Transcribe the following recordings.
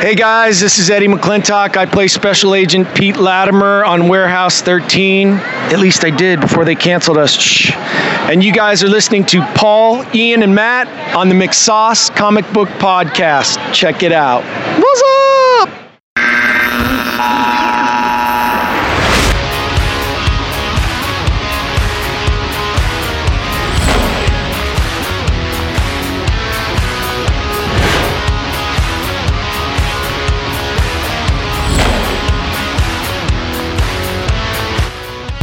Hey guys, this is Eddie McClintock. I play Special Agent Pete Latimer on Warehouse 13. At least I did before they canceled us. Shh. And you guys are listening to Paul, Ian, and Matt on the McSauce Comic Book Podcast. Check it out. What's up?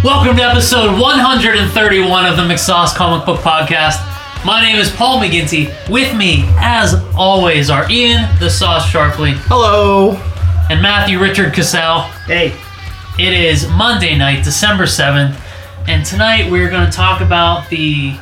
Welcome to episode 131 of the McSauce Comic Book Podcast. My name is Paul McGinty. With me, as always, are Ian the Sauce Sharpley Hello. and Matthew Richard Cassell. Hey, It is Monday night, December 7th, and tonight we're going to talk about the.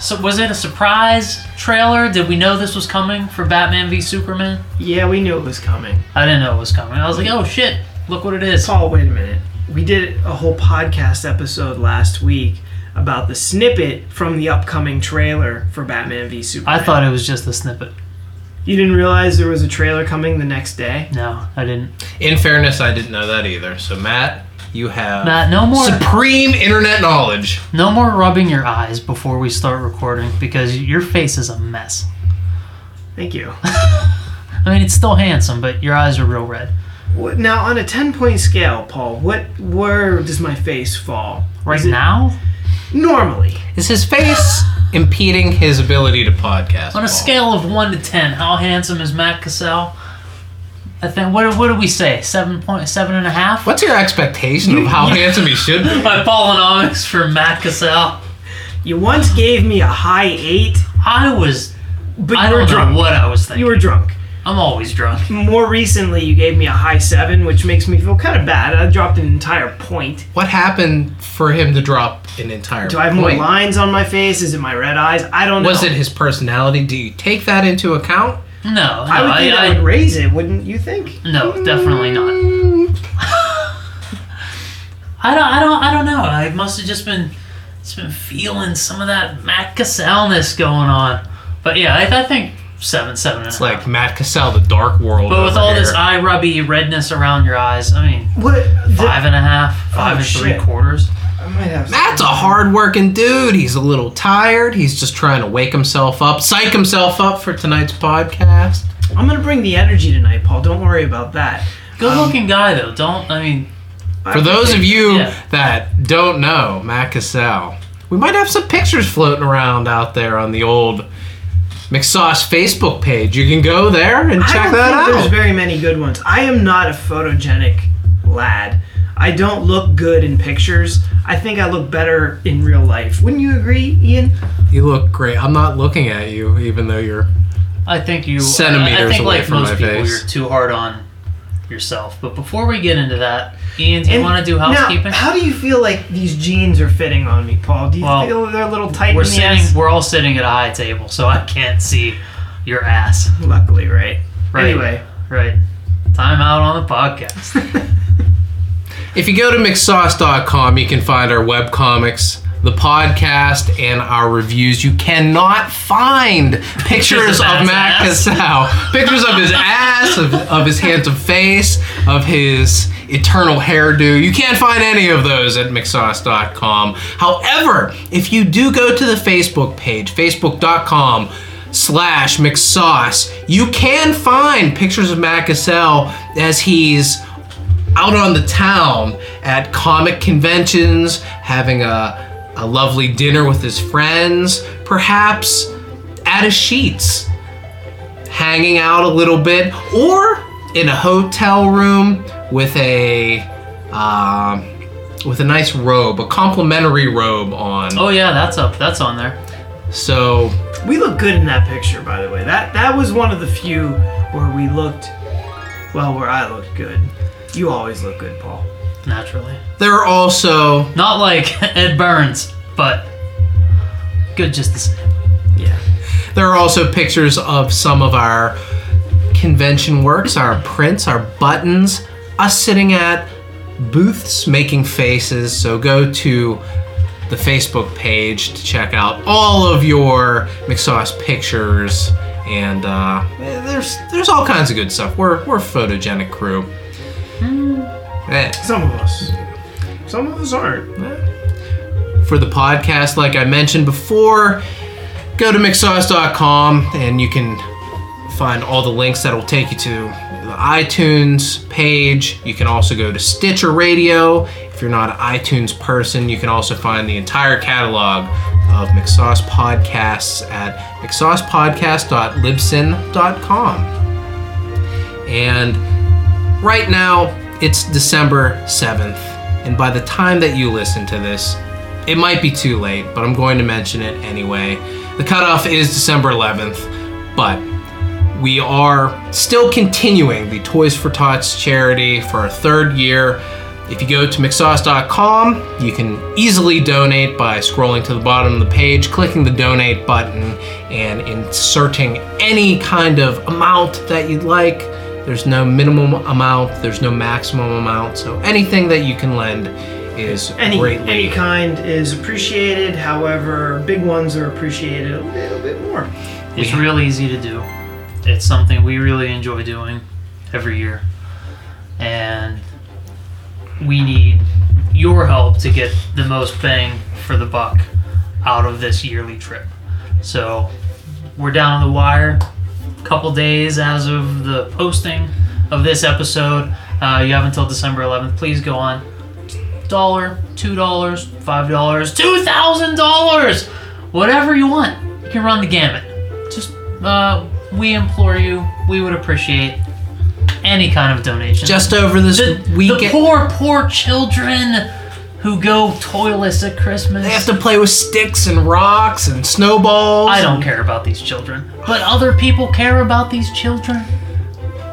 So was it a surprise trailer? Did we know this was coming for Batman v Superman? Yeah, we knew it was coming. I didn't know it was coming. I was like, oh shit, look what it is. Paul, wait a minute. We did a whole podcast episode last week about the snippet from the upcoming trailer for Batman v Superman. I thought it was just a snippet. you didn't realize there was a trailer coming the next day. No, I didn't. In fairness, I didn't know that either. So Matt, you have Matt, no more. supreme internet knowledge. No more rubbing your eyes before we start recording because your face is a mess. Thank you. I mean, it's still handsome, but your eyes are real red. What- now, on a ten-point scale, Paul, what where does my face fall? Right it- now, Normally, Is his face impeding his ability to podcast? on a Paul? scale of one to ten, how handsome is Matt Cassell? I think. What, what did we say? Seven point seven and a half. What's your expectation of how handsome he should be? My Paulonomics for Matt Cassell. you once gave me a high eight, I was. but I you were don't know drunk. what I was thinking. You were drunk. I'm always drunk. More recently, you gave me a high seven, which makes me feel kind of bad. I dropped an entire point. What happened for him to drop an entire Do I have more lines on my face? Is it my red eyes? I don't know. Was it his personality? Do you take that into account? No, no, I would think I, that would raise it, wouldn't you think? no, definitely not. I don't, I don't, I don't know. I must have just been, just been feeling some of that Matt Cassellness going on. But yeah, I, I think seven, seven and a It's half. like Matt Cassell, the Dark World. But with over all this eye rubby redness around your eyes, I mean, What? five and a half, oh, five Oh, and three shit. quarters. I might have. Matt's a hard-working dude. He's a little tired. He's just trying to wake himself up, psych himself up for tonight's podcast. I'm gonna bring the energy tonight, Paul. Don't worry about that. Good um, looking guy though. Don't I mean? For those of you Yeah. that don't know Matt Cassell, we might have some pictures floating around out there on the old McSauce Facebook page. You can go there and check I check don't that think There's very many good ones. I am not a photogenic lad. I don't look good in pictures. I think I look better in real life. Wouldn't you agree, Ian? You look great. I'm not looking at you, even though you're. I think you. Centimeters I think away like from most my people, face. you're too hard on yourself. But before we get into that, Ian, do you And want to do housekeeping? now, housekeeping? how do you feel like these jeans are fitting on me, Paul? Do you Well, feel they're a little tight we're in the sitting. ass? We're all sitting at a high table, so I can't see your ass. Luckily, right? Right. Anyway, Right. Time out on the podcast. If you go to McSauce.com, you can find our webcomics, the podcast, and our reviews. You cannot find pictures of of Matt ass. Pictures of his ass, of, of his handsome face, of his eternal hairdo. You can't find any of those at McSauce.com. However, if you do go to the Facebook page, Facebook.com slash McSauce, you can find pictures of Matt Cassell as he's out on the town at comic conventions, having a, a lovely dinner with his friends, perhaps at a Sheetz, hanging out a little bit, or in a hotel room with a um, with a nice robe, a complimentary robe on. oh yeah, that's up. That's on there. So we look good in that picture, by the way. That that was one of the few where we looked, well, where I looked good. You always look good, Paul. Naturally. there are also Not like Ed Burns, but good just the same. Yeah. There are also pictures of some of our convention works, our prints, our buttons, us sitting at booths making faces. So go to the Facebook page to check out all of your McSauce pictures and uh, there's there's all kinds of good stuff. We're we're a photogenic crew. Eh, Some of us. Some of us aren't. for the podcast, like I mentioned before, go to mcsauce.com and you can find all the links that will take you to the iTunes page. You can also go to Stitcher Radio. If you're not an iTunes person, you can also find the entire catalog of McSauce podcasts at mcsaucepodcast.libsyn.com. And right now, it's December 7th. And by the time that you listen to this, it might be too late, but I'm going to mention it anyway. The cutoff is December 11th, but we are still continuing the Toys for Tots charity for our third year. If you go to mcsauce.com, you can easily donate by scrolling to the bottom of the page, clicking the donate button, and inserting any kind of amount that you'd like. There's no minimum amount, there's no maximum amount, so anything that you can lend is Any greatly any kind is appreciated. However, big ones are appreciated a little bit more. It's real easy to do. It's something we really enjoy doing every year. And we need your help to get the most bang for the buck out of this yearly trip. So we're down on the wire. Couple days as of the posting of this episode. Uh, you have until December 11th. Please go on. Dollar, two dollars, five dollars, two thousand dollars, whatever you want. You can run the gamut. Just uh, we implore you. We would appreciate any kind of donation. just over this the, the weekend. poor, poor children who go toyless at Christmas. They have to play with sticks and rocks and snowballs. I don't care about these children, but other people care about these children.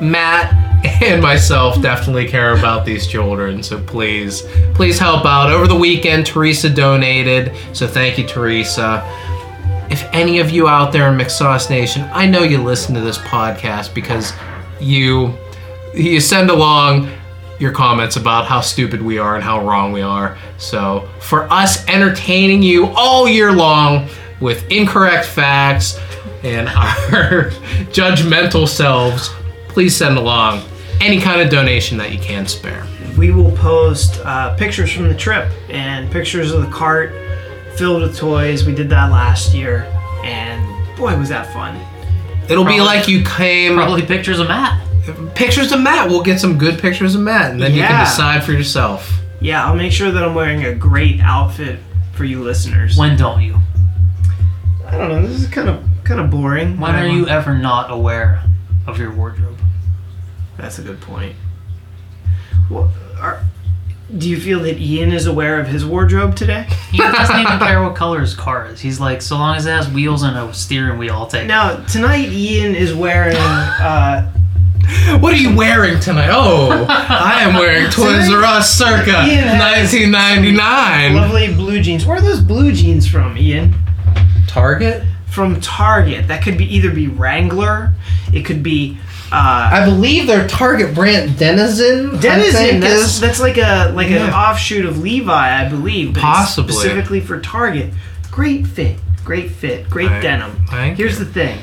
Matt and myself definitely care about these children, so please, please help out. Over the weekend, Teresa donated, so thank you, Teresa. If any of you out there in McSauce Nation, I know you listen to this podcast because you you send along your comments about how stupid we are and how wrong we are. So, for us entertaining you all year long with incorrect facts and our judgmental selves, please send along any kind of donation that you can spare. We will post uh, pictures from the trip and pictures of the cart filled with toys. We did that last year, and boy, was that fun. It'll be like you came Probably pictures of Matt. Pictures of Matt. We'll get some good pictures of Matt, and then you can decide for yourself. Yeah, I'll make sure that I'm wearing a great outfit for you listeners. When don't you? I don't know. This is kind of kind of boring. When are you ever not aware of your wardrobe? That's a good point. Well, are, do you feel that Ian is aware of his wardrobe today? He doesn't even care what color his car is. He's like, so long as it has wheels and a steering wheel, I'll take it. Now tonight, Ian is wearing. Uh, What are you wearing tonight? Oh, I am wearing Toys R Us circa Ian has 1999. lovely blue jeans. Where are those blue jeans from, Ian? Target? From Target. That could be either be Wrangler. It could be uh, I believe they're Target brand Denizen. Denizen. That's, is- that's like a like an offshoot of Levi, I believe. But Possibly. specifically for Target. Great fit. Great fit. Great Thank- denim. thank Here's you. the thing.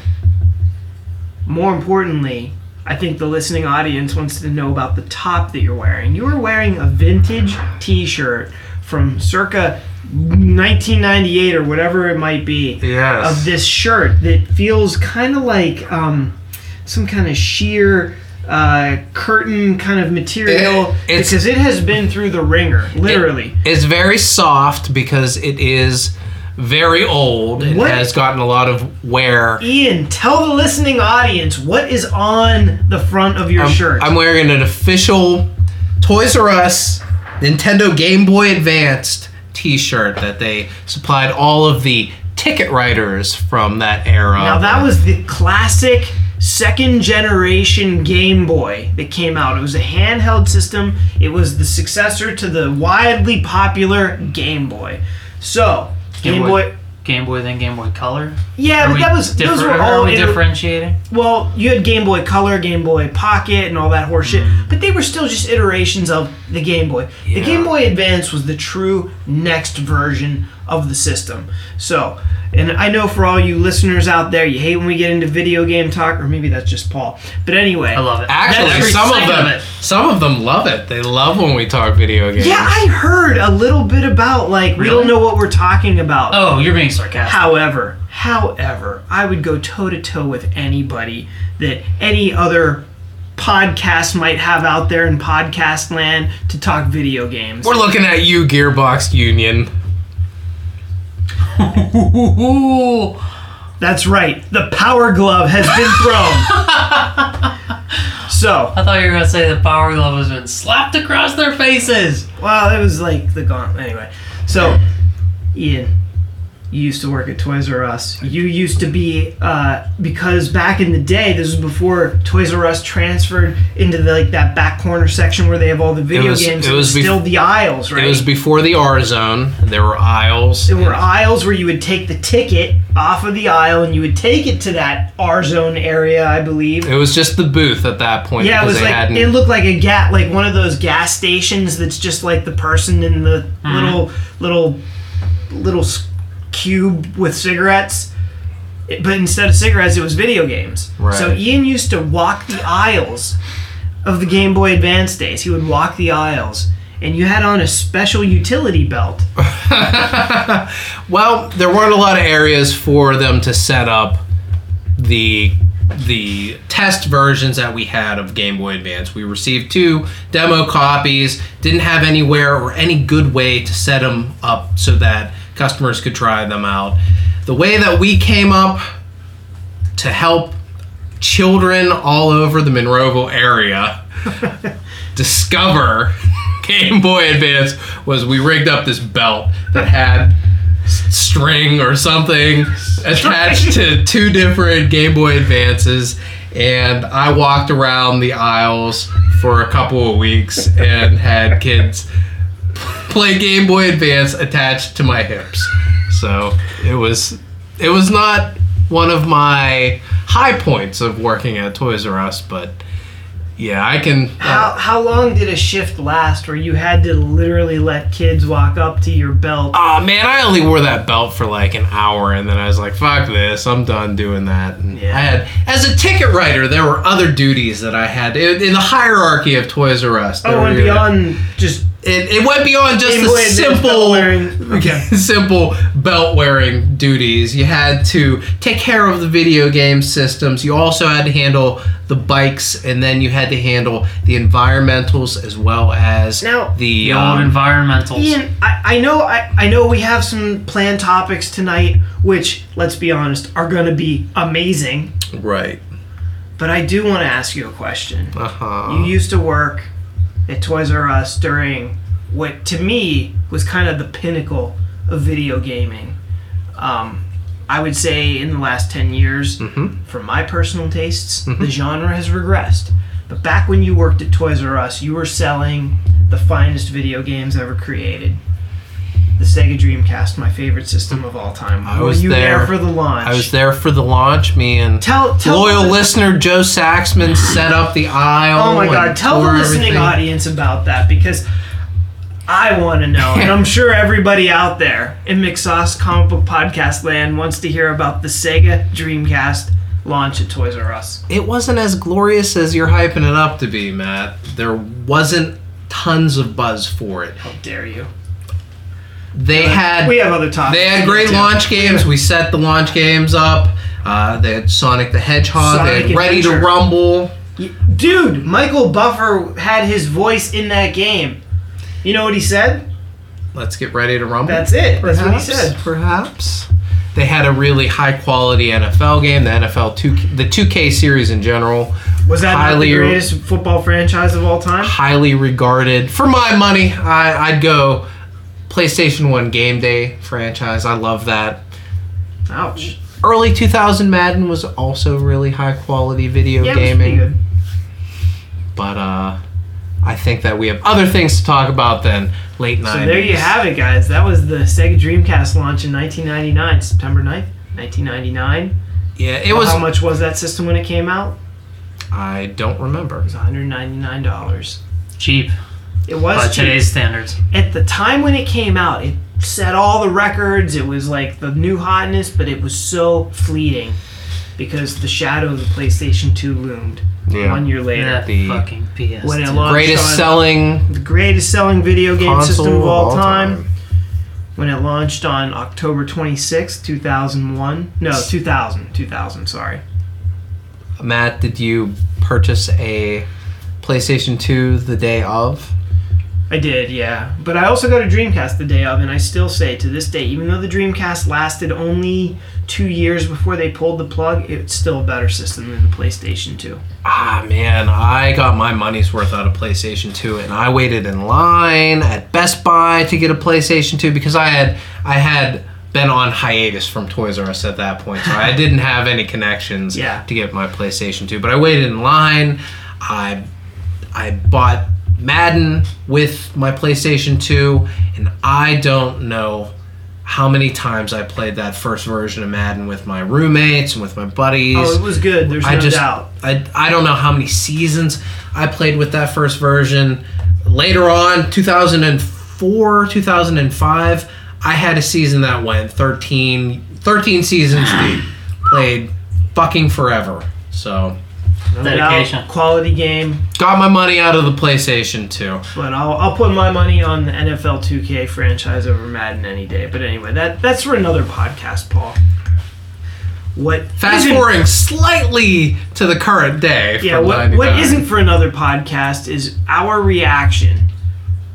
More importantly, I think the listening audience wants to know about the top that you're wearing. You are wearing a vintage T-shirt from circa 1998 or whatever it might be Yes. of this shirt that feels kind of like um, some kind of sheer uh, curtain kind of material It- it's- because it has been through the ringer, literally. It's very soft because it is very old. It What? has gotten a lot of wear. Ian, tell the listening audience what is on the front of your I'm, shirt. I'm wearing an official Toys R Us Nintendo Game Boy Advanced T-shirt that they supplied all of the ticket writers from that era. now that was the classic second generation Game Boy that came out. It was a handheld system. It was the successor to the widely popular Game Boy. So, Game Game Boy. Boy Game Boy then Game Boy Color? Yeah, Are but that was those were all we differentiating? well. You had Game Boy Color, Game Boy Pocket, and all that horse shit, mm. but they were still just iterations of the Game Boy. The Game Boy Advance was the true next version of the system. So, and I know for all you listeners out there, you hate when we get into video game talk, or maybe that's just Paul. But anyway, I love it. Actually, Every some of second them, it. some of them love it. They love when we talk video games. Yeah, I heard a little bit about like we don't know what we're talking about. Oh, you're being sarcastic. However, however, I would go toe to toe with anybody that any other podcast might have out there in podcast land to talk video games. We're looking at you, Gearbox Union. That's right. The power glove has been thrown. so, I thought you were gonna say the Power Glove has been slapped across their faces. well, it was like the gauntlet. Anyway, so Ian, you used to work at Toys R Us. You used to be uh, because back in the day, this was before Toys R Us transferred into the, like that back corner section where they have all the video was- games. it It was bef- still the aisles, right? It was before the R zone. There were aisles. There were aisles where you would take the ticket off of the aisle and you would take it to that R zone area, I believe. It was just the booth at that point. Yeah, it was like hadn't. it looked like a gas, like one of those gas stations that's just like the person in the little little little s- cube with cigarettes. But instead of cigarettes, it was video games. So Ian used to walk the aisles of the Game Boy Advance days. He would walk the aisles, and you had on a special utility belt. well, there weren't a lot of areas for them to set up the the test versions that we had of Game Boy Advance. We received two demo copies. Didn't have anywhere or any good way to set them up so that customers could try them out. The way that we came up to help children all over the Monroeville area discover Game Boy Advance was we rigged up this belt that had string or something attached to two different Game Boy Advances and I walked around the aisles for a couple of weeks and had kids play Game Boy Advance attached to my hips. So it was it was not one of my high points of working at Toys R Us, but yeah, I can. Uh, how how long did a shift last where you had to literally let kids walk up to your belt? Oh man, I only wore that belt for like an hour, and then I was like, "Fuck this! I'm done doing that." And Yeah. I had, as a ticket writer, there were other duties that I had in, in the hierarchy of Toys R Us. Oh, and beyond just it, it went beyond just the simple, belt wearing- okay. simple belt wearing duties. You had to take care of the video game systems. You also had to handle the bikes, and then you had to handle the environmentals as well as Now- the The old um, environmentals. Ian, I, I know I, I know we have some planned topics tonight, which let's be honest, are gonna be amazing. right. But I do want to ask you a question. Uh huh. You used to work at Toys R Us during what to me was kind of the pinnacle of video gaming. Um, I would say in the last 10 years, Mhm. for my personal tastes, the genre has regressed. But back when you worked at Toys R Us, you were selling the finest video games ever created. The Sega Dreamcast, my favorite system of all time. I was Were you there. there. for the launch? I was there for the launch. Me and Tell, tell loyal the- listener Joe Saxman set up the aisle. Oh my god, tell the listening everything. audience about that because I want to know, and I'm sure everybody out there in McSauce Comic Book Podcast Land wants to hear about the Sega Dreamcast launch at Toys R Us. It wasn't as glorious as you're hyping it up to be, Matt. There wasn't tons of buzz for it. How dare you? They had We have other topics. they had great to. launch games. We set the launch games up. Uh, they had Sonic the Hedgehog. Sonic they had Ready to Rumble. Dude, Michael Buffer had his voice in that game. You know what he said? Let's get ready to rumble. That's it. That's what he Perhaps, said. Perhaps. They had a really high quality NFL game, the NFL two, the 2K series in general. Was that not highly, the greatest football franchise of all time? highly regarded. For my money, I, I'd go PlayStation One Game Day franchise. I love that. Ouch. Early 2000 Madden was also really high quality video Yeah, it was pretty gaming. good. But uh, I think that we have other things to talk about than late 90s. So there you have it, guys. That was the Sega Dreamcast launch in 1999, September 9th, 1999. Yeah, it was. How much was that system when it came out? I don't remember. It was 199 dollars. Cheap It was by cheap. today's standards. at the time when it came out, it set all the records. It was like the new hotness, but it was so fleeting because the shadow of the PlayStation 2 loomed Yeah. one year later. That the- fucking PS. When it launched Greatest on selling the greatest selling video game system of all time. When it launched on October 26, 2001. No, 2000. 2000, sorry. Matt, did you purchase a PlayStation 2 the day of? I did, yeah. But I also got a Dreamcast the day of, and I still say to this day, even though the Dreamcast lasted only two years before they pulled the plug, it's still a better system than the PlayStation 2. Ah man, I got my money's worth out of PlayStation 2 and I waited in line at Best Buy to get a PlayStation 2 because I had I had been on hiatus from Toys R Us at that point. So I didn't have any connections Yeah. to get my PlayStation 2. But I waited in line. I I bought Madden with my PlayStation 2 and I don't know how many times I played that first version of Madden with my roommates and with my buddies. Oh, it was good. There's no I just doubt. I, I don't know how many seasons I played with that first version. Later on, 2004, 2005, I had a season that went 13, 13 seasons deep. Played fucking forever. So, No Dedication. doubt, Quality game. got my money out of the PlayStation 2. But I'll, I'll put my money on the NFL 2K franchise over Madden any day. But anyway, that that's for another podcast, Paul. What fast forwarding slightly to the current day. Yeah, what, what isn't for another podcast is our reaction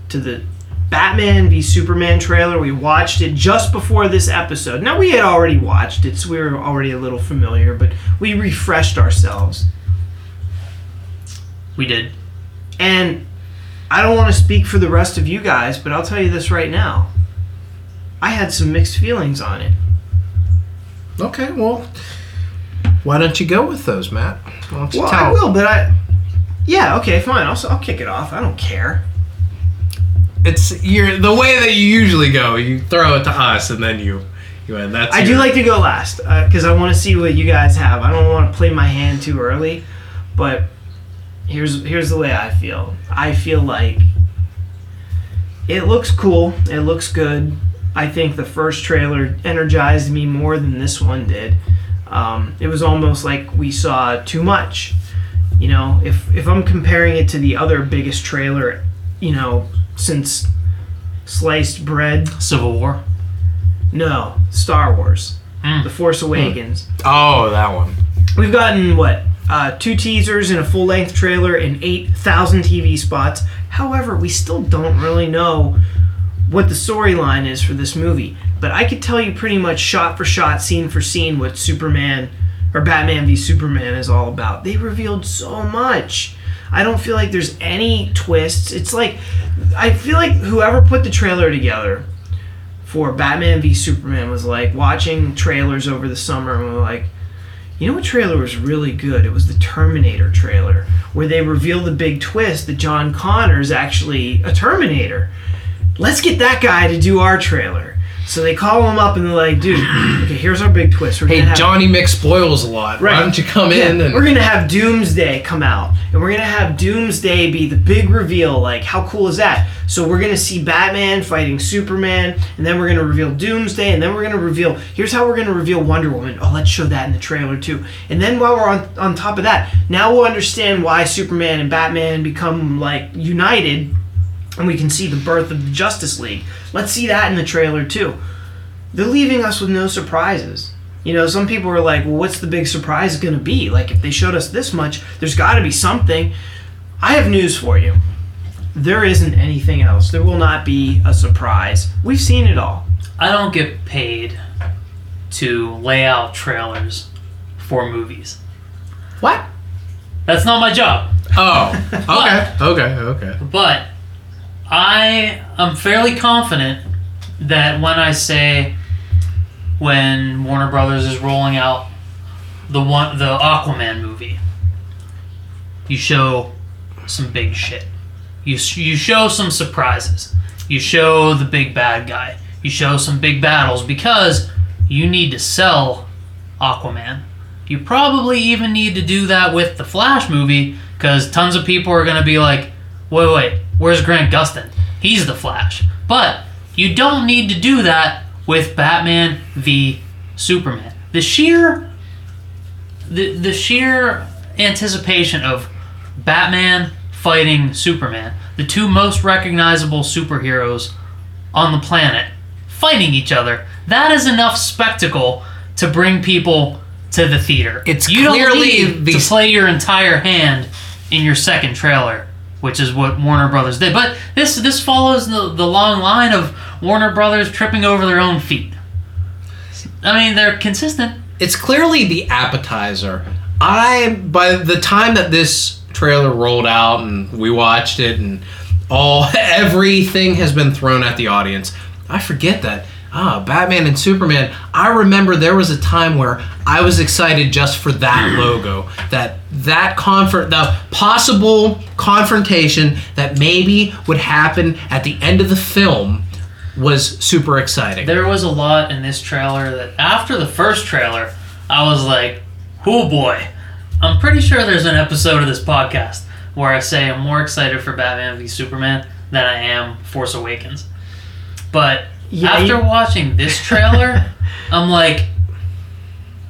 to the Batman v Superman trailer. We watched it just before this episode. Now, we had already watched it, so we were already a little familiar, but we refreshed ourselves. We did. And I don't want to speak for the rest of you guys, but I'll tell you this right now. I had some mixed feelings on it. Okay, well, why don't you go with those, Matt? Why Well, tell? I will, but I. Yeah, okay, fine. I'll, I'll kick it off. I don't care. It's you're the way that you usually go. You throw it to us, and then you you end. That's I do like to go last uh, because I want to see what you guys have. I don't want to play my hand too early, but here's here's the way I feel. I feel like it looks cool. It looks good. I think the first trailer energized me more than this one did. Um, it was almost like we saw too much. You know, if if I'm comparing it to the other biggest trailer, you know, since sliced bread, Civil War. no, Star Wars, Mm. The Force Awakens. Oh, that one. We've gotten what uh, two teasers and a full length trailer and eight thousand TV spots. However, we still don't really know what the storyline is for this movie. But I could tell you pretty much shot for shot, scene for scene, what Superman or Batman v Superman is all about. They revealed so much. I don't feel like there's any twists. It's like I feel like whoever put the trailer together for Batman v Superman was like watching trailers over the summer and we're like, you know what trailer was really good? It was the Terminator trailer, where they reveal the big twist that John Connor is actually a Terminator. Let's get that guy to do our trailer. So they call him up and they're like, dude, okay, here's our big twist. We're Hey, gonna have- Johnny Mix spoils a lot. Right. Why don't you come yeah, in and we're gonna have Doomsday come out, and we're gonna have Doomsday be the big reveal. Like, how cool is that? So we're gonna see Batman fighting Superman, and then we're gonna reveal Doomsday, and then we're gonna reveal. Here's how we're gonna reveal Wonder Woman. Oh, let's show that in the trailer too. And then while we're on on top of that, now we'll understand why Superman and Batman become like united, and we can see the birth of the Justice League. Let's see that in the trailer too. They're leaving us with no surprises. You know, some people are like, well, what's the big surprise going to be? Like, if they showed us this much, there's got to be something. I have news for you. There isn't anything else. There will not be a surprise. We've seen it all. I don't get paid to lay out trailers for movies. what? That's not my job. Oh, okay, okay, okay. But I am fairly confident that when I say when Warner Brothers is rolling out the one the Aquaman movie, you show some big shit. you you show some surprises. You show the big bad guy. You show some big battles because you need to sell Aquaman. You probably even need to do that with the Flash movie because tons of people are going to be like, wait, wait, where's Grant Gustin? He's the Flash. But you don't need to do that with Batman v Superman. The sheer the the sheer anticipation of Batman fighting Superman, the two most recognizable superheroes on the planet, fighting each other. That is enough spectacle to bring people to the theater. It's you don't clearly need the- to play your entire hand in your second trailer, which is what Warner Brothers did. But this this follows the, the long line of Warner Brothers tripping over their own feet. I mean, they're consistent. it's clearly the appetizer. I by the time that this trailer rolled out and we watched it and all everything has been thrown at the audience, I forget that ah Batman and Superman. I remember there was a time where I was excited just for that logo, that that confront the possible confrontation that maybe would happen at the end of the film was super exciting. There was a lot in this trailer that after the first trailer, I was like, oh boy. I'm pretty sure there's an episode of this podcast where I say I'm more excited for Batman v Superman than I am Force Awakens. But Yeah, after you- watching this trailer, I'm like,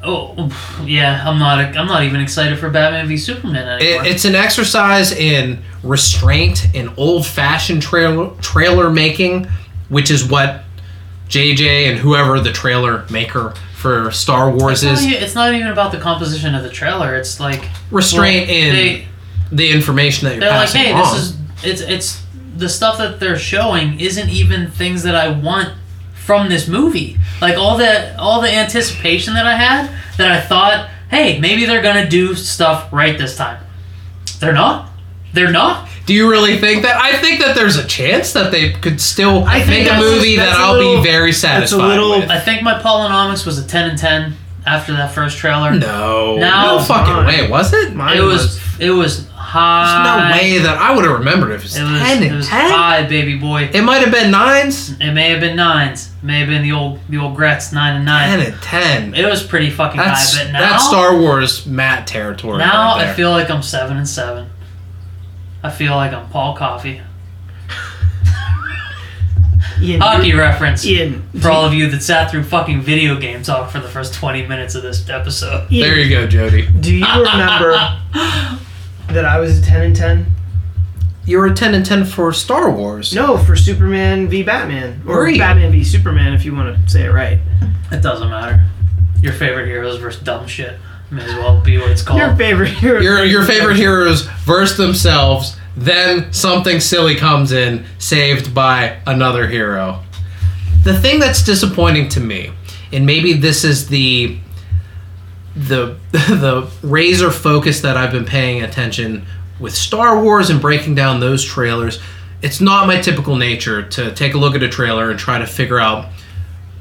oh yeah, I'm not. I'm not even excited for Batman v Superman anymore. It, it's an exercise in restraint in old-fashioned trailer trailer making, which is what JJ and whoever the trailer maker for Star Wars it's, is. not, it's not even about the composition of the trailer. It's like Restraint well, in they- the information that you're they're like, passing hey, along. this is it's it's the stuff that they're showing isn't even things that I want from this movie. Like all the all the anticipation that I had that I thought, hey, maybe they're gonna do stuff right this time. They're not. They're not. Do you really think that? I think that there's a chance that they could still I think make a movie that's that a I'll little- be very that's a little- with. I think my Polynomics was a ten and ten after that first trailer. No, Now- no fucking Mine. way, was it? Mine It was it was high. There's no way that I would have remembered if it was It was, ten it and was ten. high, baby boy. It might have been nines. It may have been nines. It may have been the old the old Gretz nine and Ten nine. and ten. It was pretty fucking That's high. But now that's Star Wars Matt territory. now right I there. feel like I'm seven and seven. I feel like I'm Paul Coffey. Ian, Hockey reference Ian, for all of you that sat through fucking video game talk for the first 20 minutes of this episode. Ian, There you go, Jody. do you remember that I was a 10 and 10? You were a ten and ten for Star Wars. No, for Superman v Batman. Or Were you? Batman v Superman, if you want to say it right. It doesn't matter. Your favorite heroes versus dumb shit. May as well be what it's called. Your favorite hero. Your your favorite heroes verse themselves. Then something silly comes in, saved by another hero. The thing that's disappointing to me, and maybe this is the the the razor focus that I've been paying attention with Star Wars and breaking down those trailers. It's not my typical nature to take a look at a trailer and try to figure out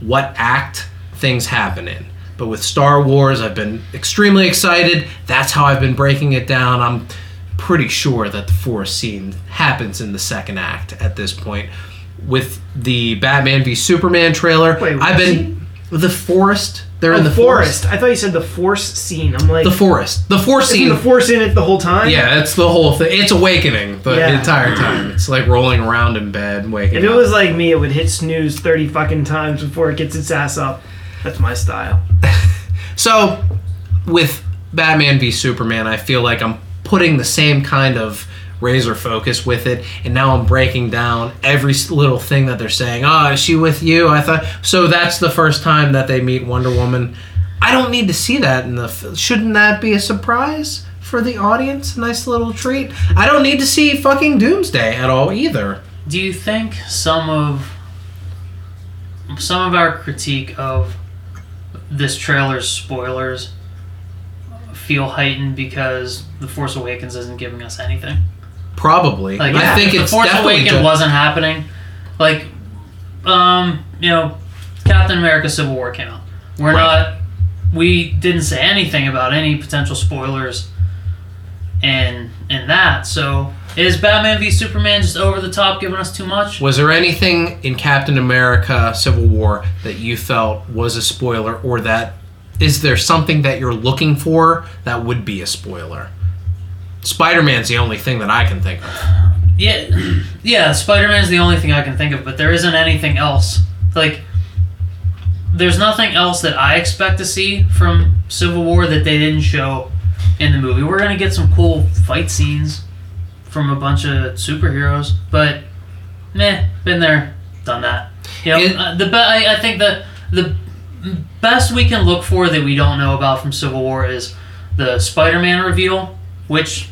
what act things happen in. But with Star Wars, I've been extremely excited. That's how I've been breaking it down. I'm pretty sure that the forest scene happens in the second act at this point. With the Batman v Superman trailer, Wait, I've been the forest. They're Oh, in the forest. I thought you said the force scene. I'm like, The forest. The force scene. the force in it the whole time? yeah, it's the whole thing. It's awakening the Yeah. entire time. It's like rolling around in bed, waking up. If it was like me, it would hit snooze 30 fucking times before it gets its ass up. That's my style. So, with Batman v Superman, I feel like I'm putting the same kind of razor focus with it, and now I'm breaking down every little thing that they're saying. Oh, is she with you? I thought so. That's the first time that they meet Wonder Woman. I don't need to see that in the. Shouldn't that be a surprise for the audience? A nice little treat. I don't need to see fucking Doomsday at all either. Do you think some of some of our critique of this trailer's spoilers feel heightened because The Force Awakens isn't giving us anything? Probably. Like, I think The it's Force definitely. Awakens ju- wasn't happening. Like, um, you know, Captain America: Civil War came out. We're Right. not. We didn't say anything about any potential spoilers in in that. So Is Batman v Superman just over the top, giving us too much? Was there anything in Captain America Civil War that you felt was a spoiler, or that is there something that you're looking for that would be a spoiler? Spider Man's the only thing that I can think of. Yeah, yeah. Spider Man's the only thing I can think of, but there isn't anything else. Like, there's nothing else that I expect to see from Civil War that they didn't show in the movie. We're gonna get some cool fight scenes from a bunch of superheroes, but meh, been there, done that. You know, It- uh, the be- I, I think the the best we can look for that we don't know about from Civil War is the Spider-Man reveal, which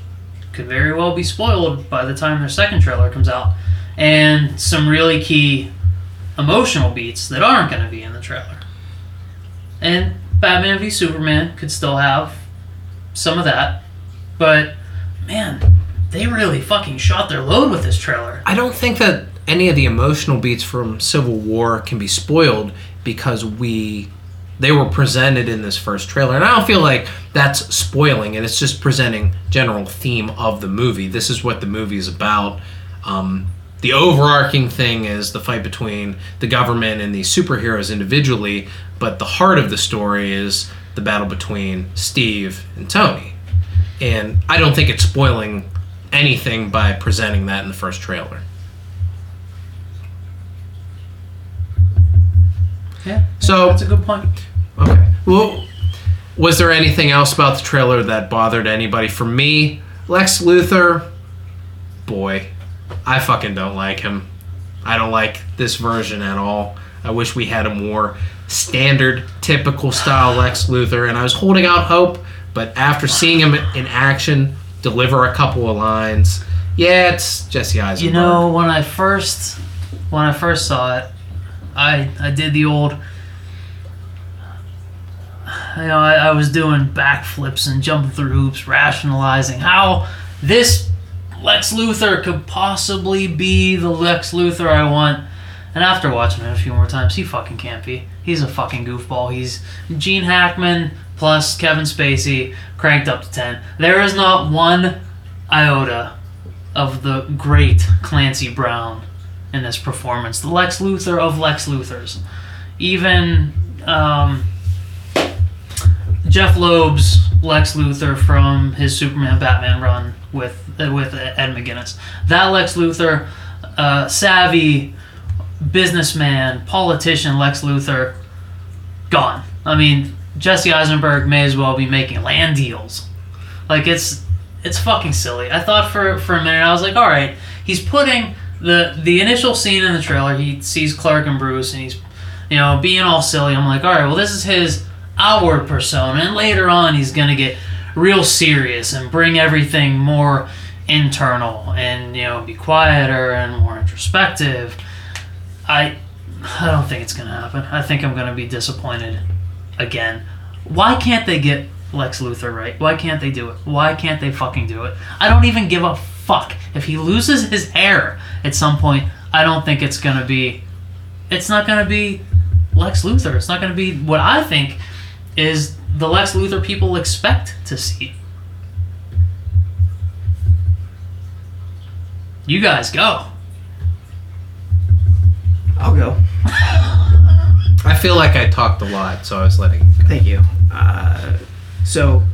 could very well be spoiled by the time their second trailer comes out, and some really key emotional beats that aren't going to be in the trailer. And Batman v Superman could still have some of that, but man, they really fucking shot their load with this trailer. I don't think that any of the emotional beats from Civil War can be spoiled because we they were presented in this first trailer. And I don't feel like that's spoiling it. It's just presenting general theme of the movie. This is what the movie is about. Um, the overarching thing is the fight between the government and these superheroes individually but the heart of the story is the battle between Steve and Tony. And I don't think it's spoiling anything by presenting that in the first trailer. Yeah, So- that's a good point. Okay. Well, was there anything else about the trailer that bothered anybody? For me, Lex Luthor, boy, I fucking don't like him. I don't like this version at all. I wish we had a more standard, typical style Lex Luthor, and I was holding out hope, but after seeing him in action, deliver a couple of lines, yeah, it's Jesse Eisenberg. You know, when I first when I first saw it, I I did the old. You know, I, I was doing backflips and jumping through hoops, rationalizing how this Lex Luthor could possibly be the Lex Luthor I want. And after watching it a few more times, he fucking can't be. He's a fucking goofball. He's Gene Hackman plus Kevin Spacey cranked up to 10. There is not one iota of the great Clancy Brown in this performance. The Lex Luthor of Lex Luthors. Even um, Jeph Loeb's Lex Luthor from his Superman Batman run with uh, with Ed McGuinness. That Lex Luthor, uh, savvy businessman, politician Lex Luthor, gone. I mean, Jesse Eisenberg may as well be making land deals. Like it's it's fucking silly. I thought for for a minute I was like, all right, he's putting the the initial scene in the trailer. He sees Clark and Bruce, and he's you know being all silly. I'm like, all right, well this is his outward persona, and later on he's gonna get real serious and bring everything more internal, and you know be quieter and more introspective. I I don't think it's gonna happen. I think I'm gonna be disappointed again. Why can't they get Lex Luthor right? Why can't they do it? Why can't they fucking do it? I don't even give a fuck if he loses his hair at some point. I don't think it's gonna be. It's not gonna be Lex Luthor. It's not gonna be what I think is the Lex Luthor people expect to see. You guys go. I'll go. I feel like I talked a lot, so I was letting you go. Thank you. Uh, so,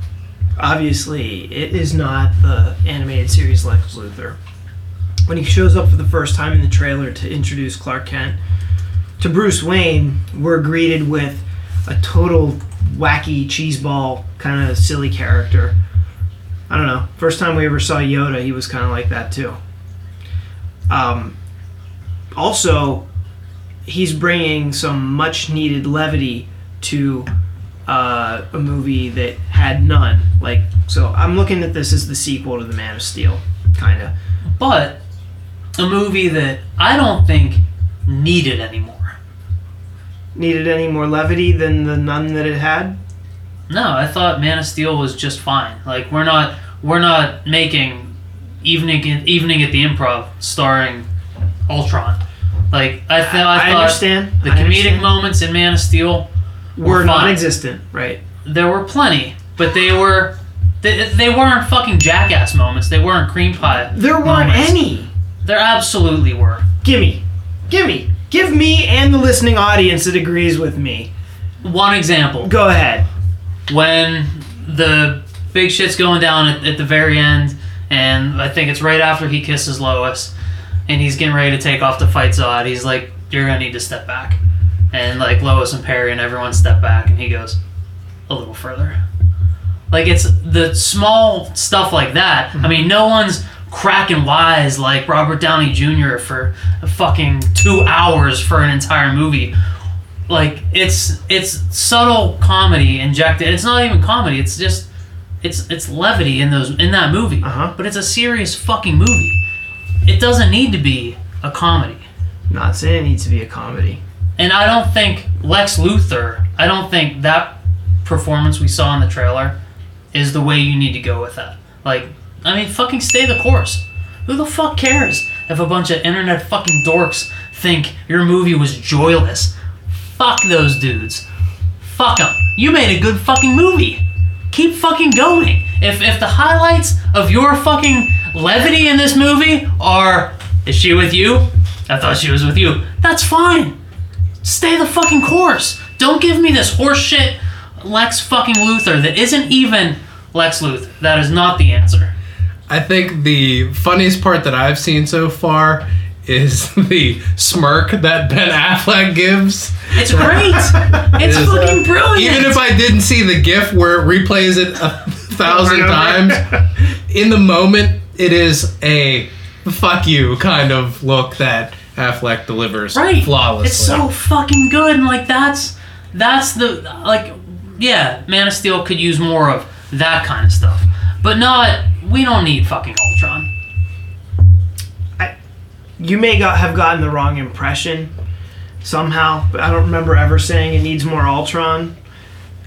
obviously, it is not the animated series Lex Luthor. When he shows up for the first time in the trailer to introduce Clark Kent to Bruce Wayne, we're greeted with a total wacky cheeseball kind of silly character. I don't know. First time we ever saw Yoda, he was kind of like that too. Um, also, he's bringing some much needed levity to uh, a movie that had none. Like, so I'm looking at this as the sequel to The Man of Steel, kind of. but a movie that I don't think needed anymore. Needed any more levity than the none that it had? No, I thought Man of Steel was just fine. Like we're not we're not making evening evening at the Improv starring Ultron. Like I th- I, I thought understand. the I comedic understand. moments in Man of Steel were fine. non-existent, right? there were plenty, but they were They, they weren't fucking jackass moments. They weren't cream pie. There weren't moments. any. There absolutely were. Gimme. Gimme. Give me and the listening audience that agrees with me. One example. Go ahead. when the big shit's going down at, at the very end, and I think it's right after he kisses Lois, and he's getting ready to take off to fight Zod. He's like, "You're gonna need to step back," and like Lois and Perry and everyone step back, and he goes, "A little further." Like it's the small stuff like that. I mm-hmm. mean, no one's cracking wise like Robert Downey Jr. for fucking two hours for an entire movie like it's it's subtle comedy injected. It's not even comedy. It's just it's it's levity in those in that movie. Uh-huh. But it's a serious fucking movie. It doesn't need to be a comedy. Not saying it needs to be a comedy. And I don't think Lex Luthor. I don't think that performance we saw in the trailer is the way you need to go with that. Like, I mean, fucking stay the course. Who the fuck cares if a bunch of internet fucking dorks think your movie was joyless? Fuck those dudes. Fuck them. You made a good fucking movie. Keep fucking going. If if the highlights of your fucking levity in this movie are is she with you? I thought she was with you. That's fine. Stay the fucking course. Don't give me this horseshit Lex fucking Luthor that isn't even Lex Luthor. That is not the answer. I think the funniest part that I've seen so far is the smirk that Ben Affleck gives. It's great. It's is, uh, fucking brilliant. Even if I didn't see the GIF where it replays it a thousand times, in the moment, it is a fuck you kind of look that Affleck delivers right, flawlessly. it's so fucking good, and like that's that's the like yeah, Man of Steel could use more of that kind of stuff, but not. We don't need fucking Ultron. You may got, have gotten the wrong impression somehow, but I don't remember ever saying it needs more Ultron.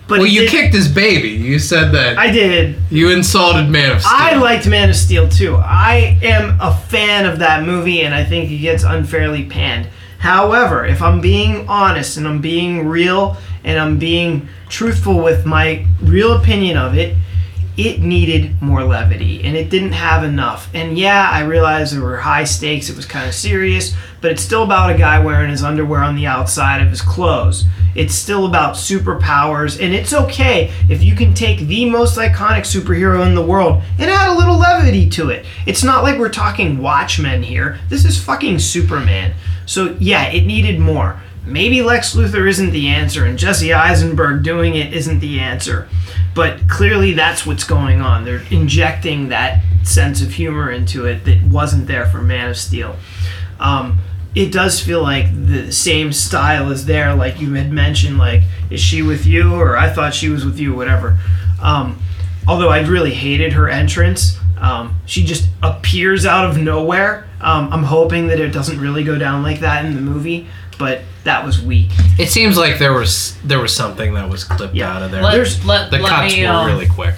But well, you did- kicked his baby. You said that I did. you insulted Man of Steel. I liked Man of Steel too. I am a fan of that movie, and I think it gets unfairly panned. However, if I'm being honest and I'm being real and I'm being truthful with my real opinion of it, it needed more levity and it didn't have enough. And yeah, I realize there were high stakes, it was kind of serious, but it's still about a guy wearing his underwear on the outside of his clothes. It's still about superpowers, and it's okay if you can take the most iconic superhero in the world and add a little levity to it. It's not like we're talking Watchmen here. This is fucking Superman. So, yeah, it needed more. Maybe Lex Luthor isn't the answer, and Jesse Eisenberg doing it isn't the answer. But clearly, that's what's going on. They're injecting that sense of humor into it that wasn't there for Man of Steel. Um, it does feel like the same style is there, like you had mentioned. Like, is she with you, or I thought she was with you, whatever. Um, although I really hated her entrance. Um, she just appears out of nowhere. Um, I'm hoping that it doesn't really go down like that in the movie, but that was weak. It seems like there was there was something that was clipped Yeah. out of there. Let, There's- let, the let cuts me, were um, really quick.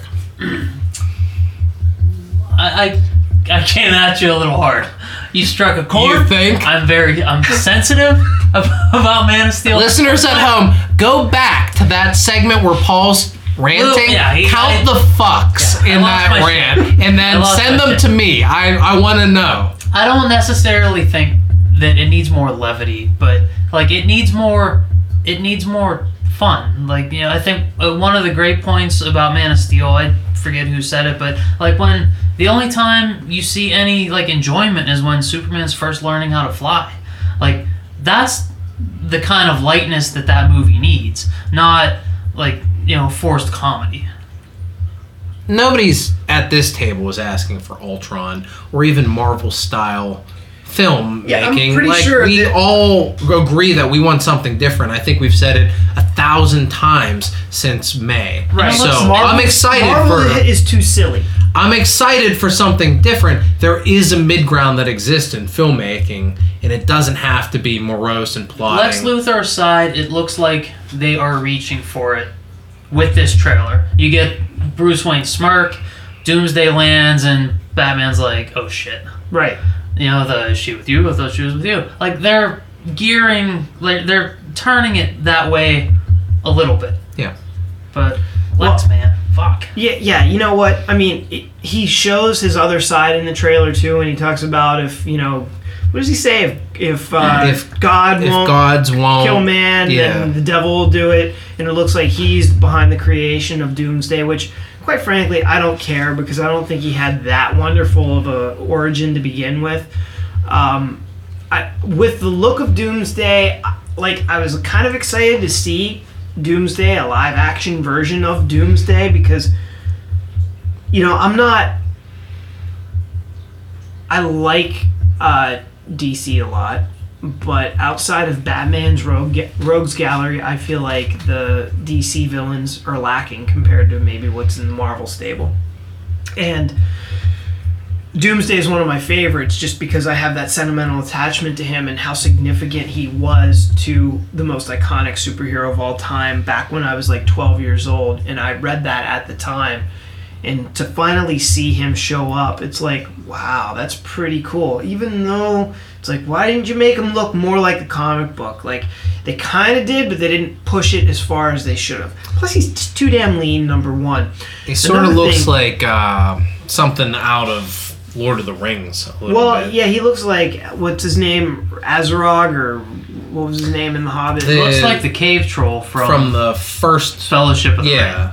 I, I I came at you a little hard. You struck a chord. You think? I'm very I'm sensitive about Man of Steel. Listeners at home, go back to that segment where Paul's ranting. yeah, he- count I- the fucks Yeah, in that rant, shit. and then send them shit. to me. I I want to know. I don't necessarily think that it needs more levity, but like it needs more. It needs more fun. Like you know, I think uh, one of the great points about Man of Steel, I forget who said it, but like when the only time you see any like enjoyment is when Superman's first learning how to fly. Like that's the kind of lightness that that movie needs, not like you know forced comedy. Nobody's at this table is asking for Ultron or even Marvel style film Yeah, I'm making. pretty like sure we that- all agree that we want something different. I think we've said it a thousand times since May. Right. So Marvel- I'm excited Marvel for is too silly. I'm excited for something different. There is a mid ground that exists in filmmaking, and it doesn't have to be morose and plotting. Lex Luthor aside, it looks like they are reaching for it with this trailer. You get Bruce Wayne smirk, Doomsday lands, and Batman's like, "Oh shit." Right. You know, the she with you? I thought she was with you. Like they're gearing, like they're turning it that way a little bit. Yeah. But Lex, Well- man, fuck. Yeah, yeah. You know what? I mean, it, he shows his other side in the trailer too, and he talks about if you know, what does he say? If if, uh, If- God If won't gods won't kill man, yeah. then the devil will do it, and it looks like he's behind the creation of Doomsday, which. Quite frankly, I don't care because I don't think he had that wonderful of a origin to begin with. Um, I, with the look of Doomsday, like I was kind of excited to see Doomsday, a live action version of Doomsday, because you know I'm not. I like uh, DC a lot, but outside of Batman's Rogue Rogues Gallery, I feel like the DC villains are lacking compared to maybe what's in the Marvel stable, and. Doomsday is one of my favorites just because I have that sentimental attachment to him and how significant he was to the most iconic superhero of all time back when I was like 12 years old. And I read that at the time. And to finally see him show up, it's like, wow, that's pretty cool. Even though it's like, why didn't you make him look more like the comic book? Like, they kind of did, but they didn't push it as far as they should have. Plus, he's just too damn lean, number one. He sort of looks thing- like uh, something out of Lord of the Rings. A little Well, bit. yeah, he looks like what's his name, Azarog, or what was his name in The Hobbit? The- Looks like the cave troll from, from the first. Fellowship of the Ring.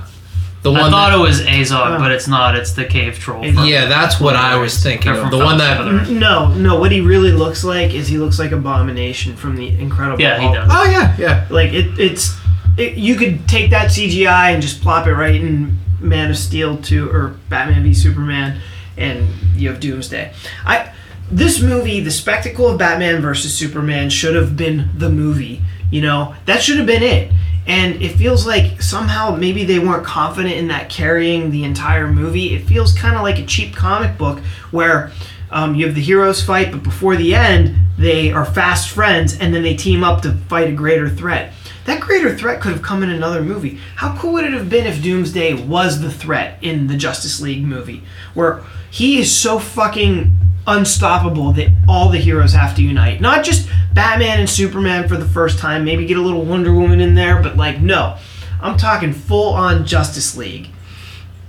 Yeah, the I one. thought that, it was Azog, Oh. but it's not. It's the cave troll. From yeah, that's what I was thinking of. The one that. of. No, no. What he really looks like is he looks like Abomination from the Incredible Yeah, he Hulk. does. Oh yeah, yeah. Like it, it's it, you could take that CGI and just plop it right in Man of Steel 2 or Batman v Superman, and you have Doomsday. I this movie, the spectacle of Batman versus Superman, should have been the movie. You know that should have been it. And it feels like somehow maybe they weren't confident in that carrying the entire movie. It feels kind of like a cheap comic book where um, you have the heroes fight, but before the end, they are fast friends and then they team up to fight a greater threat. That greater threat could have come in another movie. How cool would it have been if Doomsday was the threat in the Justice League movie, where he is so fucking unstoppable that all the heroes have to unite? Not just Batman and Superman for the first time, maybe get a little Wonder Woman in there, but like, no. I'm talking full on Justice League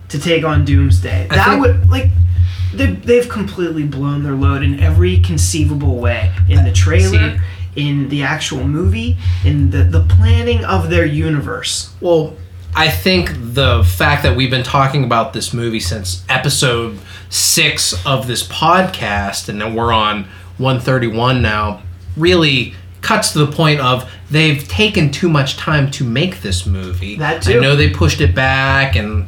to take on Doomsday. I that would, like, they, they've completely blown their load in every conceivable way in the trailer See- in the actual movie in the, the planning of their universe Well, I think the fact that we've been talking about this movie since episode six of this podcast, and then we're on 131 now, really cuts to the point of they've taken too much time to make this movie. That too. I know they pushed it back, and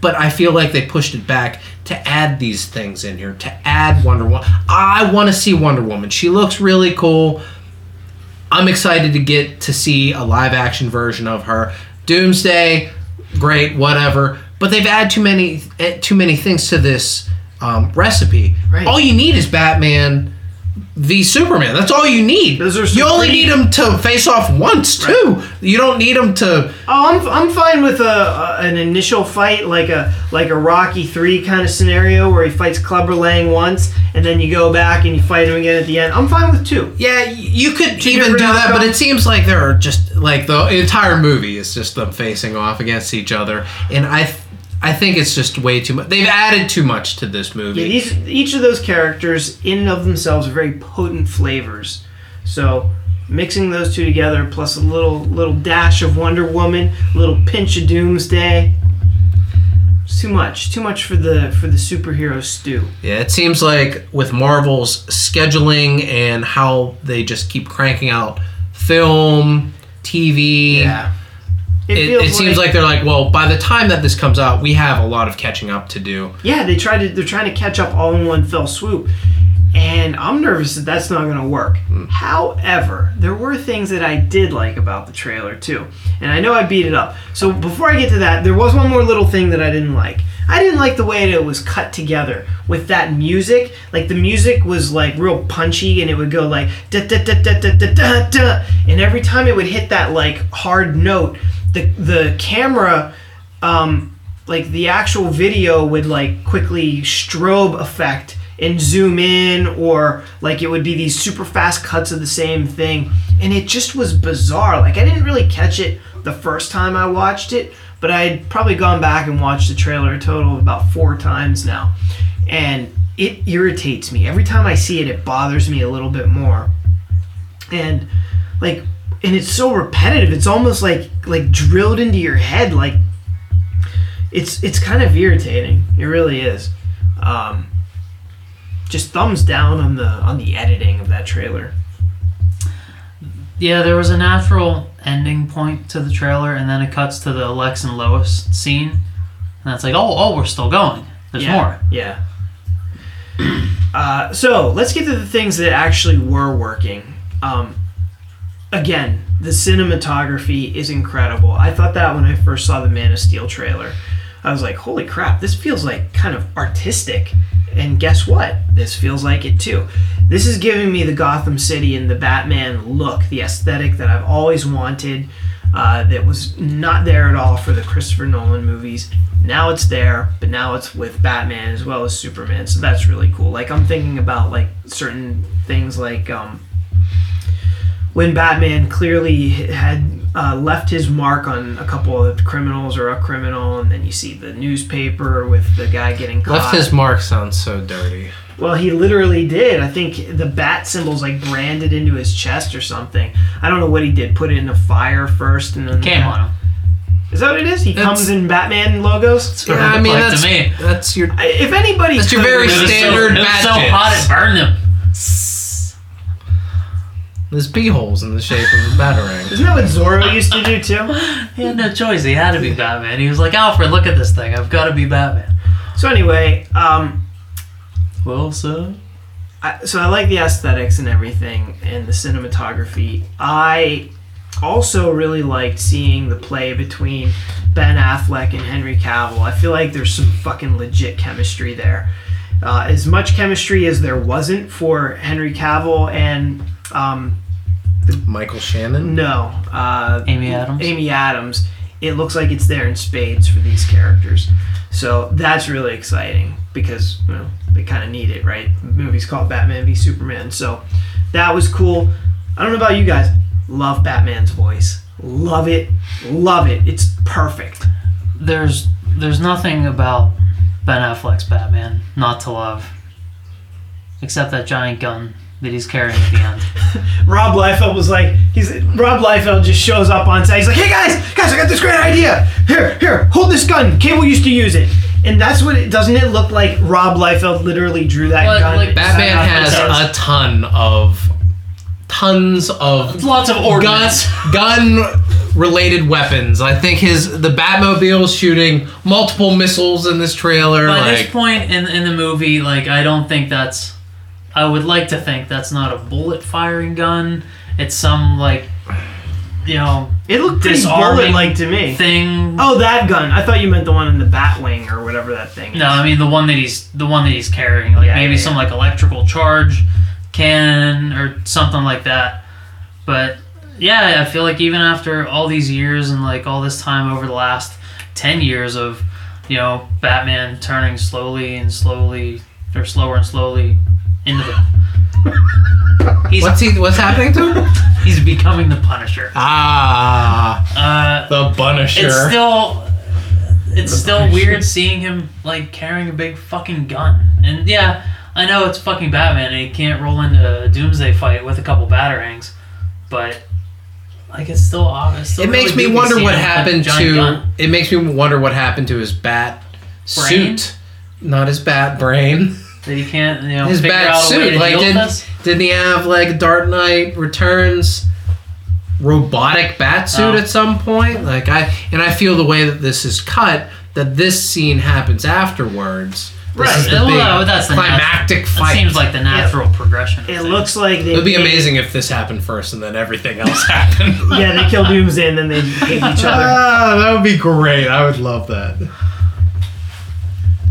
but I feel like they pushed it back to add these things in here, to add Wonder Woman. I want to see Wonder Woman. She looks really cool. I'm excited to get to see a live action version of her. Doomsday, great, whatever. But they've added too many eh, too many things to this um, recipe. Right. All you need is Batman v Superman. That's all you need. You only pretty- need him to face off once too. You don't need him to. oh i'm, I'm fine with a, a an initial fight like a like a rocky 3 kind of scenario where he fights clubber lang once and then you go back and you fight him again at the end i'm fine with two Yeah, you could Two even do that, but it seems like there are just like the entire movie is just them facing off against each other, and I, th- I think it's just way too much. They've added too much to this movie. Yeah, these each of those characters in and of themselves are very potent flavors. So mixing those two together plus a little little dash of Wonder Woman, a little pinch of Doomsday. It's too much. Too much for the for the superhero stew. Yeah, it seems like with Marvel's scheduling and how they just keep cranking out film, TV. It, it, it seems like they're like, well, by the time that this comes out, we have a lot of catching up to do. Yeah, they try to they're trying to catch up all in one fell swoop, and I'm nervous that that's not going to work. Mm. However, there were things that I did like about the trailer too, and I know I beat it up. So before I get to that, there was one more little thing that I didn't like. I didn't like the way it was cut together with that music. Like the music was like real punchy and it would go like da da da da da da da, and every time it would hit that like hard note, the the camera um like the actual video would like quickly strobe effect and zoom in or like it would be these super fast cuts of the same thing. And it just was bizarre. Like i didn't really catch it the first time i watched it but I'd probably gone back and watched the trailer a total of about four times now, and it irritates me. Every time I see it. It bothers me a little bit more, and like, and it's so repetitive. It's almost like like drilled into your head. Like, it's it's kind of irritating. It really is. Um, just thumbs down on the on the editing of that trailer. Yeah, there was a natural ending point to the trailer, and then it cuts to the Lex and Lois scene, and that's like, oh, oh, we're still going. There's yeah. more. Yeah. Uh, so let's get to the things that actually were working. Um, again, the cinematography is incredible. I thought that when I first saw the Man of Steel trailer. I was like, holy crap, this feels like kind of artistic. And guess what? This feels like it too. This is giving me the Gotham City and the Batman look, the aesthetic that I've always wanted, uh, that was not there at all for the Christopher Nolan movies. Now it's there, but now it's with Batman as well as Superman. So that's really cool. Like I'm thinking about like certain things like um, when Batman clearly had uh, left his mark on a couple of criminals or a criminal, and then you see the newspaper with the guy getting caught. Left his mark sounds so dirty. Well, he literally did. I think the bat symbol's like branded into his chest or something. I don't know what he did. Put it in a fire first, and then Came on him. Is that what it is? He That's- comes in Batman logos. That's what Yeah, I mean like that's to me. that's your If anybody, That's your could- very It was so, standard it was so hot jets. it burned him. There's bee holes in the shape of a batarang. Isn't that what Zorro used to do too? He had no choice. He had to be Batman. He was like, Alfred, look at this thing. I've got to be Batman. So anyway, um, Well, so I, so I like the aesthetics and everything and the cinematography. I also really liked seeing the play between Ben Affleck and Henry Cavill. I feel like there's some fucking legit chemistry there. Uh, as much chemistry as there wasn't for Henry Cavill and um, Michael Shannon. no uh, Amy Adams. Amy Adams, it looks like it's there in spades for these characters. So that's really exciting because you know, they kind of need it, right? The movie's called Batman v Superman, so that was cool. I don't know about you guys, love Batman's voice, love it, love it. It's perfect. there's there's nothing about Ben Affleck's Batman not to love, except that giant gun that he's carrying at the end. Rob Liefeld was like, he's Rob Liefeld just shows up on set. He's like, hey guys, guys, I got this great idea. Here, here, hold this gun. Cable used to use it. And that's what it doesn't it look like Rob Liefeld literally drew that Well, gun? like, Batman Batman has does. a ton of tons of Lots of gun ordnance. gun related weapons. I think his the Batmobile is shooting multiple missiles in this trailer. By like this point in in the movie, like I don't think that's. I would like to think that's not a bullet firing gun. It's some like, you know, It looked pretty disarming bullet-like to me. thing. Oh, that gun. I thought you meant the one in the Batwing or whatever that thing is. No, I mean the one that he's the one that he's carrying, like Yeah, maybe yeah, some yeah. like electrical charge cannon or something like that. But yeah, I feel like even after all these years and like all this time over the last ten years of you know Batman turning slowly and slowly or slower and slowly into the he's what's he what's happening to him? he's becoming the Punisher. ah, Uh, the Punisher. it's still it's still weird seeing him like carrying a big fucking gun. And yeah, I know it's fucking Batman and he can't roll into a doomsday fight with a couple batarangs, but like it's still odd. It's still it makes really me wonder what him with a happened to. gun. It makes me wonder what happened to his bat Brain? suit, not his bat brain. That he can't you know His figure bat out a way suit. to Like deal didn't this. didn't he have like Dark Knight Returns? robotic bat suit Oh. at some point like i and i feel the way that this is cut that this scene happens afterwards this Right. is the Well, big no, that's the climactic nat- fight That seems like the natural progression. It things. looks like they. it would be made- amazing if this happened first and then everything else happened Yeah, they kill Doomsday and then they hate each other. Ah, that would be great. I would love that.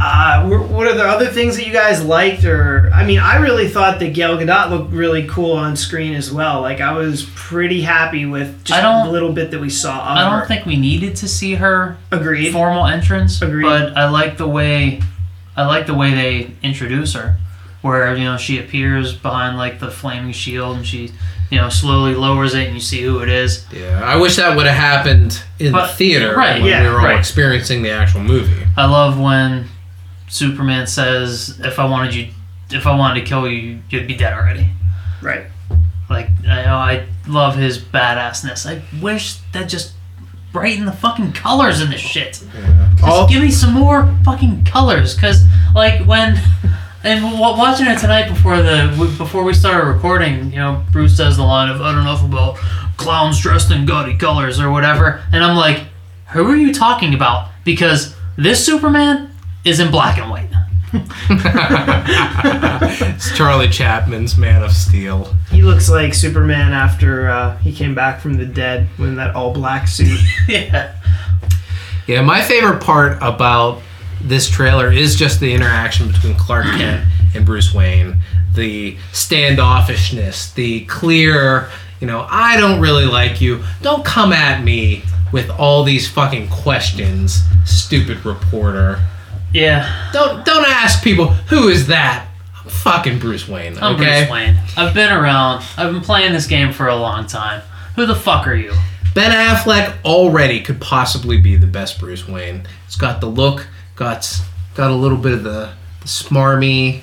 Uh, what are the other things that you guys liked? Or I mean, I really thought that Gal Gadot looked really cool on screen as well. Like I was pretty happy with just I don't- the little bit that we saw of I don't think we needed to see her Agreed. formal entrance, Agreed. but I like the way I like the way they introduce her. where you know she appears behind like the flaming shield and she you know slowly lowers it and you see who it is. Yeah, I wish that would have happened in But- the theater right, when yeah, we were all right. experiencing the actual movie. I love when Superman says, "If I wanted you, if I wanted to kill you, you'd be dead already." Right. Like I know I love his badassness. I wish that just brighten the fucking colors in this shit. Just All- give me some more fucking colors, cause like when and w- watching it tonight before the before we started recording, you know, Bruce says the line of "I don't know about clowns dressed in gaudy colors" or whatever, and I'm like, who are you talking about? Because this Superman is in black and white. It's Charlie Chaplin's Man of Steel. He looks like Superman after uh, he came back from the dead in that all black suit. yeah. Yeah, my favorite part about this trailer is just the interaction between Clark Kent and Bruce Wayne. The standoffishness, the clear, you know, I don't really like you. Don't come at me with all these fucking questions, stupid reporter. Yeah. Don't don't ask people who is that. I'm fucking Bruce Wayne. I'm okay. Bruce Wayne. I've been around. I've been playing this game for a long time. Who the fuck are you? Ben Affleck already could possibly be the best Bruce Wayne. It's got the look, got got a little bit of the, the smarmy.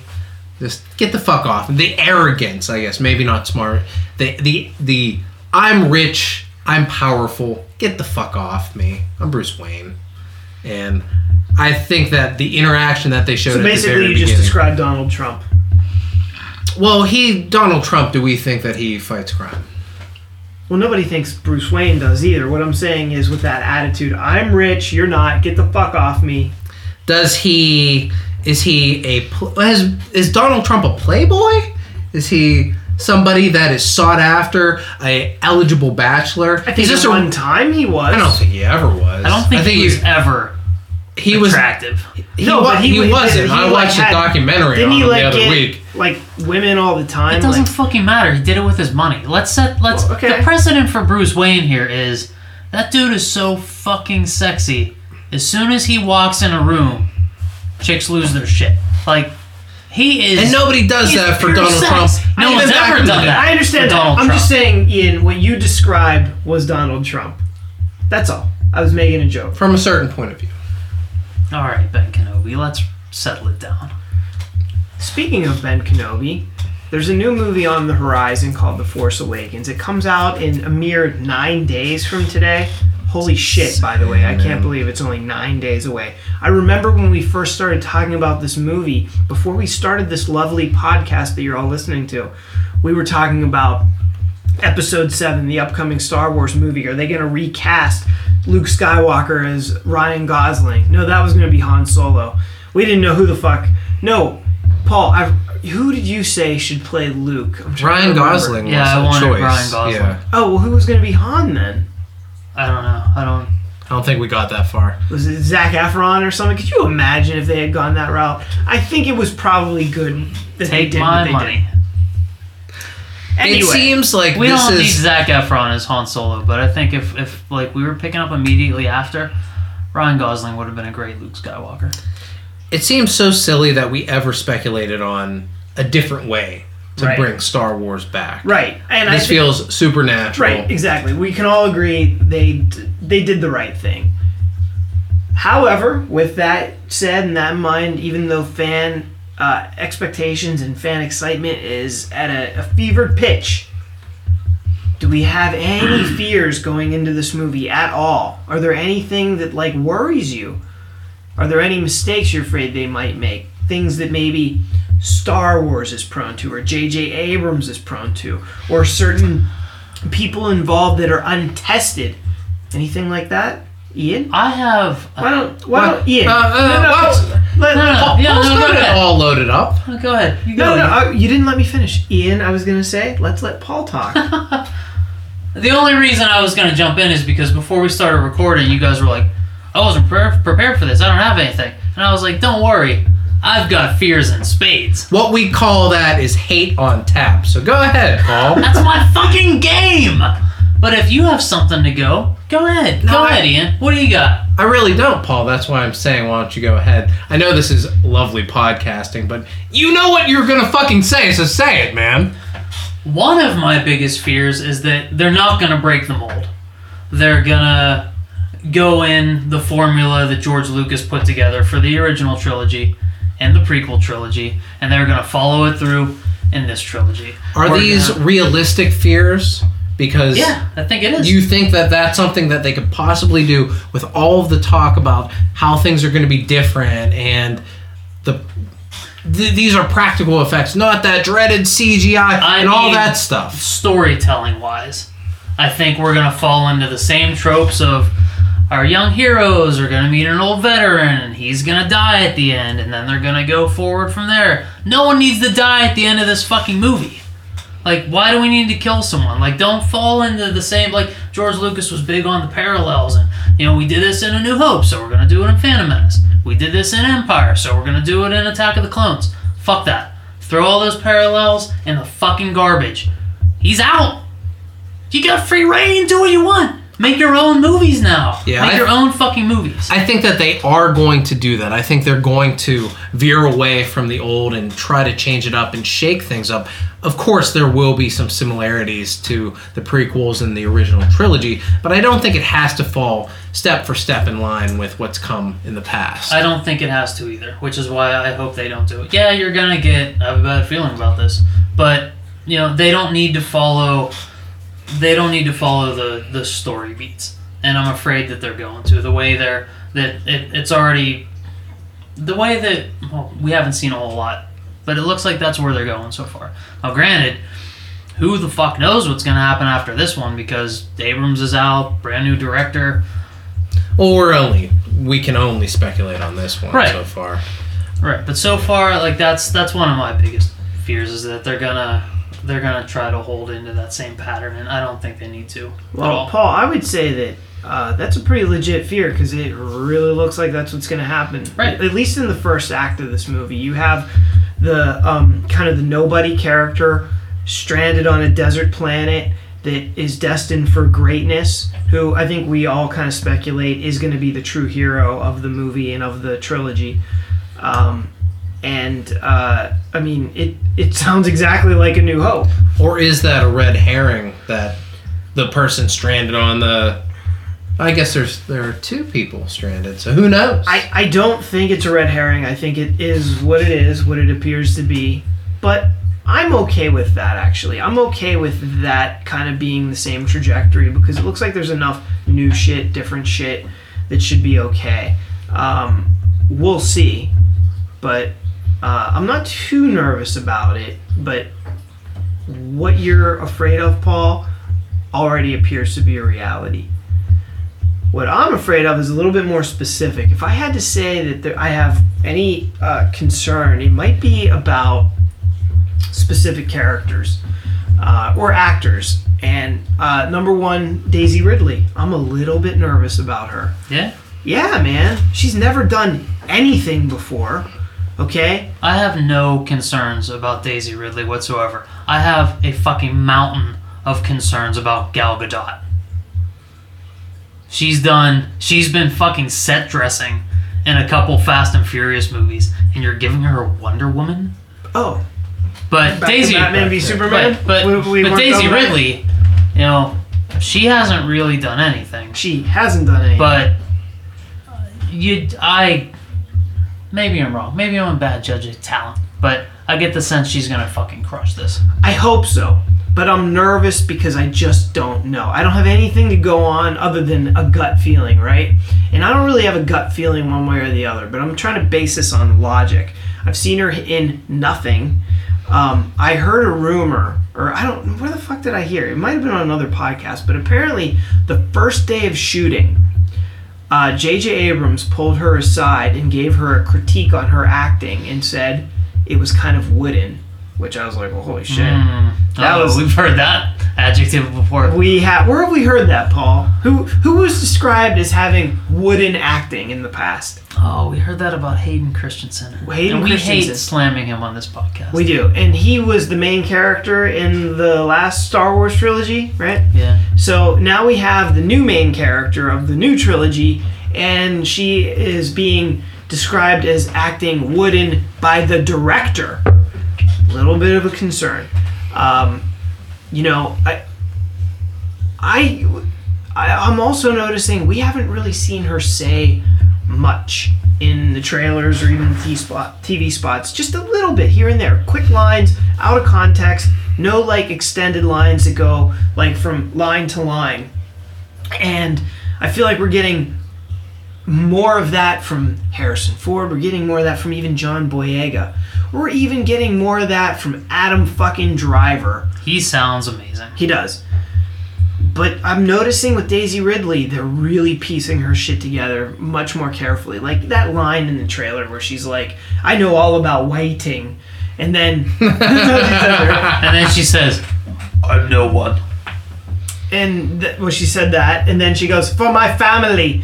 Just get the fuck off. The arrogance, I guess, maybe not smart. The the the I'm rich, I'm powerful. Get the fuck off me. I'm Bruce Wayne, and I think that the interaction that they showed So basically, you just beginning. described Donald Trump. well, he Donald Trump. Do we think that he fights crime? Well, nobody thinks Bruce Wayne does either. What I'm saying is, with that attitude, I'm rich, you're not. Get the fuck off me. Does he? Is he a? pl- Has is Donald Trump a playboy? Is he somebody that is sought after, a eligible bachelor? I think He's at just a. one time he was. I don't think he ever was. I don't think, he was ever he was. attractive. He, No, wa- but he, he- wasn't. he, I watched had- a documentary Didn't on he him like the other get week. like women all the time? It doesn't Like, fucking matter. He did it with his money. Let's set. Let's. Well, okay. The precedent for Bruce Wayne here is that dude is so fucking sexy. As soon as he walks in a room, chicks lose their shit. Like he is. And nobody does that for Donald sex. Trump. No Even one's ever done that. I understand that. Donald I'm Trump. just saying, Ian, what you described was Donald Trump. That's all. I was making a joke. From a certain point of view. All right, Ben Kenobi. Let's settle it down. Speaking of Ben Kenobi, there's a new movie on the horizon called The Force Awakens. It comes out in a mere nine days from today. Holy shit, by the way. I can't believe it's only nine days away. I remember when we first started talking about this movie, before we started this lovely podcast that you're all listening to, we were talking about episode 7 the upcoming star wars movie are they going to recast luke skywalker as ryan gosling no that was going to be han solo we didn't know who the fuck no paul I, who did you say should play luke I'm trying to Ryan. Gosling Yeah, was I a wanted choice. Ryan Gosling. Yeah. oh well who was going to be han then I don't know. I don't. I don't think we got that far. was it zach efron or something could you imagine if they had gone that route i think it was probably good that they Take did what my they money. did. anyway It seems like We this don't need is Zach Efron as Han Solo, but I think if, if like we were picking up immediately after, Ryan Gosling would have been a great Luke Skywalker. it seems so silly that we ever speculated on a different way to Right. bring Star Wars back. right and I This thi- feels supernatural. Right, exactly. We can all agree they they did the right thing. However, with that said and that in mind, even though fan uh, expectations and fan excitement is at a, a fevered pitch, do we have any fears going into this movie at all? Are there anything that like worries you? Are there any mistakes you're afraid they might make? Things that maybe Star Wars is prone to, or J.J. Abrams is prone to, or certain people involved that are untested. Anything like that, Ian? I have. Why don't why Well, don't Ian? uh, uh, no, no, what? let- No, no, no. Paul- Yeah, Paul's no, got it all loaded up. Oh, go ahead. You go. no, no, uh, you didn't let me finish. Ian, I was gonna say, let's let Paul talk. The only reason I was going to jump in is because before we started recording, you guys were like, I wasn't pre- prepared for this. I don't have anything. And I was like, don't worry. I've got fears in spades. What we call that is hate on tap. So go ahead, Paul. That's my fucking game. But if you have something to go, go ahead. No, go I- ahead, Ian. What do you got? I really don't, Paul. That's why I'm saying, why don't you go ahead? I know this is lovely podcasting, but you know what you're gonna fucking say, so say it, man. One of my biggest fears is that they're not going to break the mold. They're going to go in the formula that George Lucas put together for the original trilogy and the prequel trilogy, and they're going to follow it through in this trilogy. Are We're these gonna- realistic fears? Because Yeah, I think it is. you think that that's something that they could possibly do with all of the talk about how things are going to be different and the th- these are practical effects, not that dreaded CGI I and all that stuff. storytelling wise. I think we're gonna fall into the same tropes of our young heroes are gonna meet an old veteran and he's gonna die at the end and then they're gonna go forward from there. No one needs to die at the end of this fucking movie. Like, why do we need to kill someone? Like, don't fall into the same. Like, George Lucas was big on the parallels, and you know, we did this in A New Hope, so we're gonna do it in Phantom Menace. We did this in Empire, so we're gonna do it in Attack of the Clones. Fuck that. Throw all those parallels in the fucking garbage. He's out. You got free reign. Do what you want. Make your own movies now. Yeah, Make I- your own fucking movies. I think that they are going to do that. I think they're going to veer away from the old and try to change it up and shake things up. Of course, there will be some similarities to the prequels and the original trilogy, but I don't think it has to fall step for step in line with what's come in the past. I don't think it has to either, which is why I hope they don't do it. Yeah, you're gonna get. I have a bad feeling about this, but you know they don't need to follow. They don't need to follow the the story beats, and I'm afraid that they're going to the way they're that it, it's already the way that well, we haven't seen a whole lot, but it looks like that's where they're going so far. Now, granted, who the fuck knows what's gonna happen after this one because Abrams is out, brand new director. well, we're only we can only speculate on this one Right. so far. Right, but so far, like that's that's one of my biggest fears is that they're gonna they're gonna try to hold into that same pattern, and I don't think they need to. at Well. Paul, I would say that uh, that's a pretty legit fear because it really looks like that's what's going to happen. Right. At least in the first act of this movie, you have the um, kind of the nobody character stranded on a desert planet that is destined for greatness. Who I think we all kind of speculate is going to be the true hero of the movie and of the trilogy. Um, and uh, I mean, it it sounds exactly like A New Hope. Or is that a red herring that the person stranded on the I guess there's there are two people stranded, so who knows? I, I don't think it's a red herring. I think it is what it is, what it appears to be. But I'm okay with that, actually. I'm okay with that kind of being the same trajectory because it looks like there's enough new shit, different shit that should be okay. Um, we'll see. But uh, I'm not too nervous about it. But what you're afraid of, Paul, already appears to be a reality. What I'm afraid of is a little bit more specific. If I had to say that there, I have any uh, concern, it might be about specific characters uh, or actors. And uh, number one, Daisy Ridley. I'm a little bit nervous about her. yeah, Yeah, man. She's never done anything before. Okay? I have no concerns about Daisy Ridley whatsoever. I have a fucking mountain of concerns about Gal Gadot. She's done. She's been fucking set dressing in a couple Fast and Furious movies, and you're giving her a Wonder Woman. Oh, But back Daisy, Batman v Superman. but but, We- we but Daisy done with that? Ridley, you know, she hasn't really done anything. She hasn't done anything. But you, I, maybe I'm wrong. Maybe I'm a bad judge of talent. But I get the sense she's gonna fucking crush this. I hope so. But I'm nervous because I just don't know. I don't have anything to go on other than a gut feeling, right? And I don't really have a gut feeling one way or the other, but I'm trying to base this on logic. I've seen her in nothing. Um, I heard a rumor, or I don't where the fuck did I hear? It might have been on another podcast, but apparently the first day of shooting, uh, J.J. Abrams pulled her aside and gave her a critique on her acting and said it was kind of wooden which I was like, well, holy shit. Mm, That oh, was- We've heard that adjective before. We have where have we heard that, Paul? Who who was described as having wooden acting in the past? Oh, we heard that about Hayden Christensen. Hayden and we Christensen. hate slamming him on this podcast. We do, and he was the main character in the last Star Wars trilogy, right? Yeah. So now we have the new main character of the new trilogy, and she is being described as acting wooden by the director. Little bit of a concern. Um, you know, I, I, I, I'm also noticing we haven't really seen her say much in the trailers or even the TV spots. Just a little bit here and there, quick lines out of context. No like extended lines that go like from line to line. And I feel like we're getting more of that from Harrison Ford. We're getting more of that from even John Boyega. We're even getting more of that from Adam fucking Driver. He sounds amazing. He does. But I'm noticing with Daisy Ridley, they're really piecing her shit together much more carefully. Like that line in the trailer where she's like, I know all about waiting. And then. And then she says, I'm no one. and th- well, she said that. And then she goes, For my family.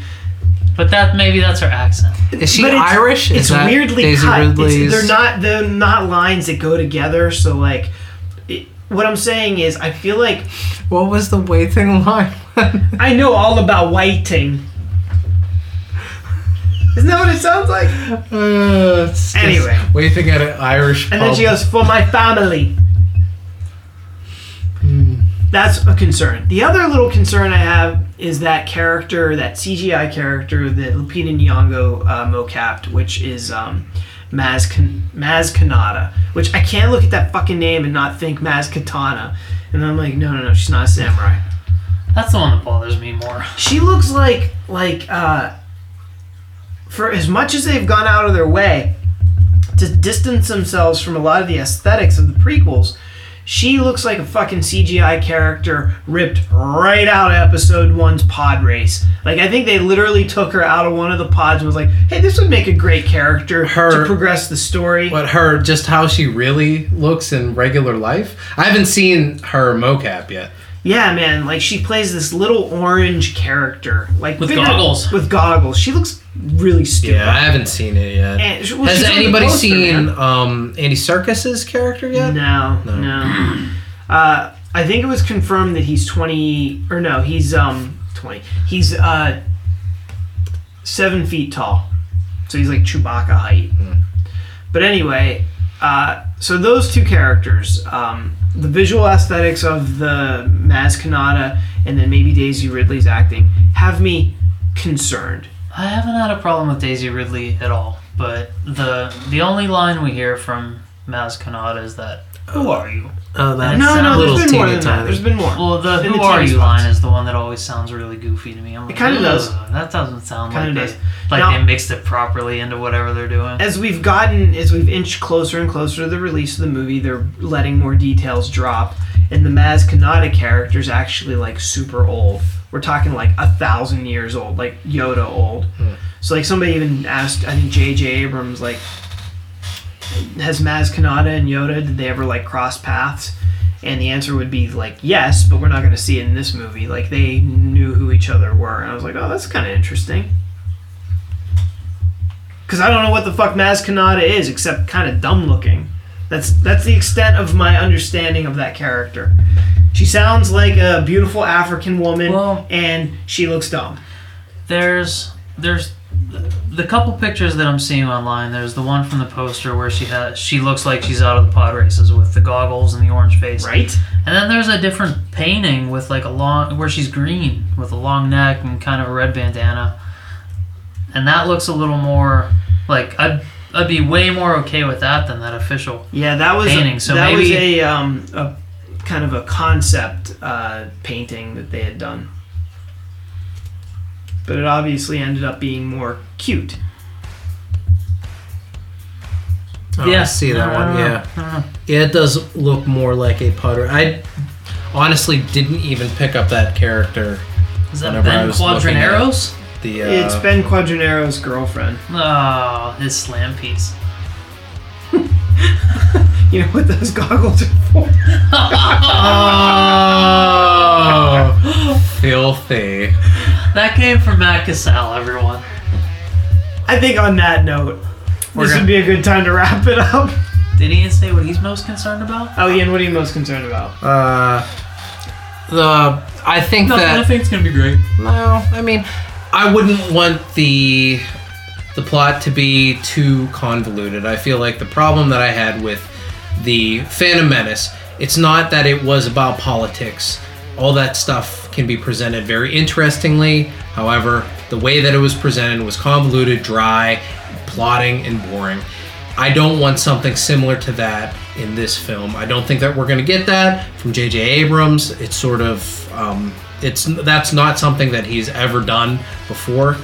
But that maybe that's her accent. Is she But it's- Irish? Is It's that weirdly Daisy cut. It's- they're not they're not lines that go together. So like, it, what I'm saying is, I feel like What was the waiting line? I know all about waiting. Isn't that what it sounds like? Uh, it's just Anyway. waiting at an Irish And then she goes, "For my family." Hmm. That's a concern. The other little concern I have is that character, that CGI character that Lupita Nyong'o uh, mocapped, which is um, Maz Maz Kanata. Which I can't look at that fucking name and not think Maz Katana. And I'm like, no, no, no, she's not a samurai. That's the one that bothers me more. She looks like like uh, for as much as they've gone out of their way to distance themselves from a lot of the aesthetics of the prequels, she looks like a fucking CGI character ripped right out of episode one's pod race. Like I think they literally took her out of one of the pods and was like, "Hey, this would make a great character Her- to progress the story." But her, just how she really looks in regular life. I haven't seen her mocap yet. Yeah, man. Like she plays this little orange character, like With figure- goggles. With goggles, she looks really stupid. Yeah, I haven't seen it yet. And- well, Has she's on the anybody poster, seen man. um, Andy Serkis's character yet? No, no. Uh, I think it was confirmed that he's twenty, or no, he's um twenty. He's uh seven feet tall, so he's like Chewbacca height. But anyway, uh, so those two characters, um, the visual aesthetics of the Maz Kanata and then maybe Daisy Ridley's acting have me concerned. I haven't had a problem with Daisy Ridley at all, but the the only line we hear from Maz Kanata is that "Who are you?" Oh, that No, no, little there's been more teeny than that. There's been more. Well, the In "Who the are you" spots. line is the one that always sounds really goofy to me. I'm like, it kinda does. That doesn't sound Kinda like does. they like Now- they mixed it properly into whatever they're doing. as we've gotten as we've inched closer and closer to the release of the movie they're letting more details drop and the maz kanata character is actually like super old we're talking like a thousand years old like yoda old hmm. so like somebody even asked i think jj abrams like has maz kanata and yoda did they ever like cross paths and the answer would be like yes but we're not going to see it in this movie like they knew who each other were and i was like oh that's kind of interesting because I don't know what the fuck Maz Kanata is, except kind of dumb looking. That's that's the extent of my understanding of that character. She sounds like a beautiful African woman, Well- and she looks dumb. there's there's the couple pictures that I'm seeing online. There's the one from the poster where she has she looks like she's out of the pod races with the goggles and the orange face. Right? And then there's a different painting with like a long where she's green with a long neck and kind of a red bandana. And that looks a little more like I'd I'd be way more okay with that than that official. Yeah, that was Painting, a, so that was a um a kind of a concept uh, painting that they had done. But it obviously ended up being more cute. Oh, yeah, I see that I one. Yeah, I yeah, it does look more like a putter. I honestly didn't even pick up that character. Is that Ben was Quadinaros? The uh, it's Ben Quadinaros' girlfriend. Oh, his slam piece. You know what those goggles are for? Oh, filthy. That came from Matt Casal, everyone. I think on that note, We're this gonna- would be a good time to wrap it up. Did Ian say what he's most concerned about? Oh, Ian, what are you most concerned about? Uh, the I think No, I that think it's gonna be great. no, I mean, I wouldn't want the the plot to be too convoluted. I feel like the problem that I had with the Phantom Menace, it's not that it was about politics. All that stuff can be presented very interestingly. However, the way that it was presented was convoluted, dry, plotting, and boring. I don't want something similar to that in this film. I don't think that we're going to get that from J.J. Abrams. It's sort of, um, it's that's not something that he's ever done before.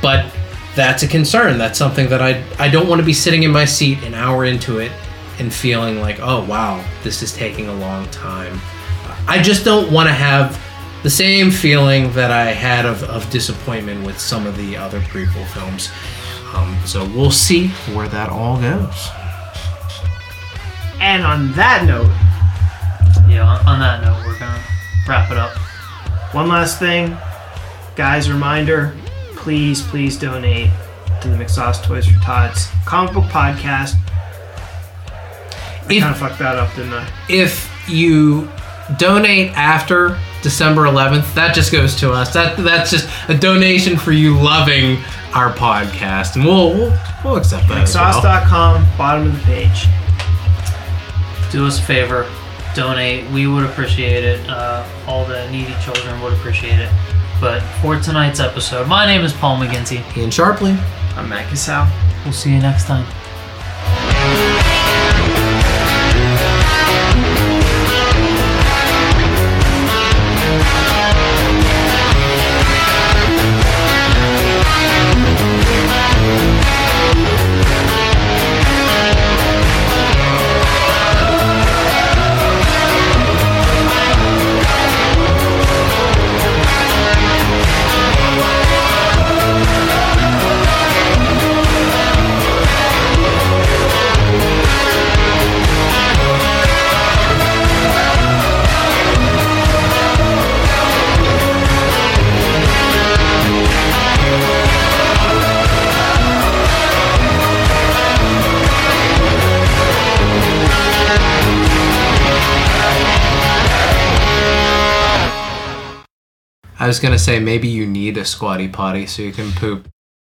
But that's a concern. That's something that I I don't want to be sitting in my seat an hour into it and feeling like, oh wow, this is taking a long time. I just don't want to have the same feeling that I had of, of disappointment with some of the other prequel films. Um, so we'll see where that all goes. And on that note, Yeah, on, on that note, we're gonna wrap it up. one last thing. Guys, reminder please, please donate to the McSauce Toys for Tots comic book podcast. I kind of fucked that up, didn't I? If you donate after December 11th, that just goes to us. That that's just a donation for you loving our podcast, and we'll we'll, we'll accept that. as well. McSauce.com, bottom of the page. Do us a favor, donate. We would appreciate it. Uh, all the needy children would appreciate it. But for tonight's episode, my name is Paul McGinty. Ian Sharpley. I'm Matt Casal. We'll see you next time. Was gonna say maybe you need a squatty potty so you can poop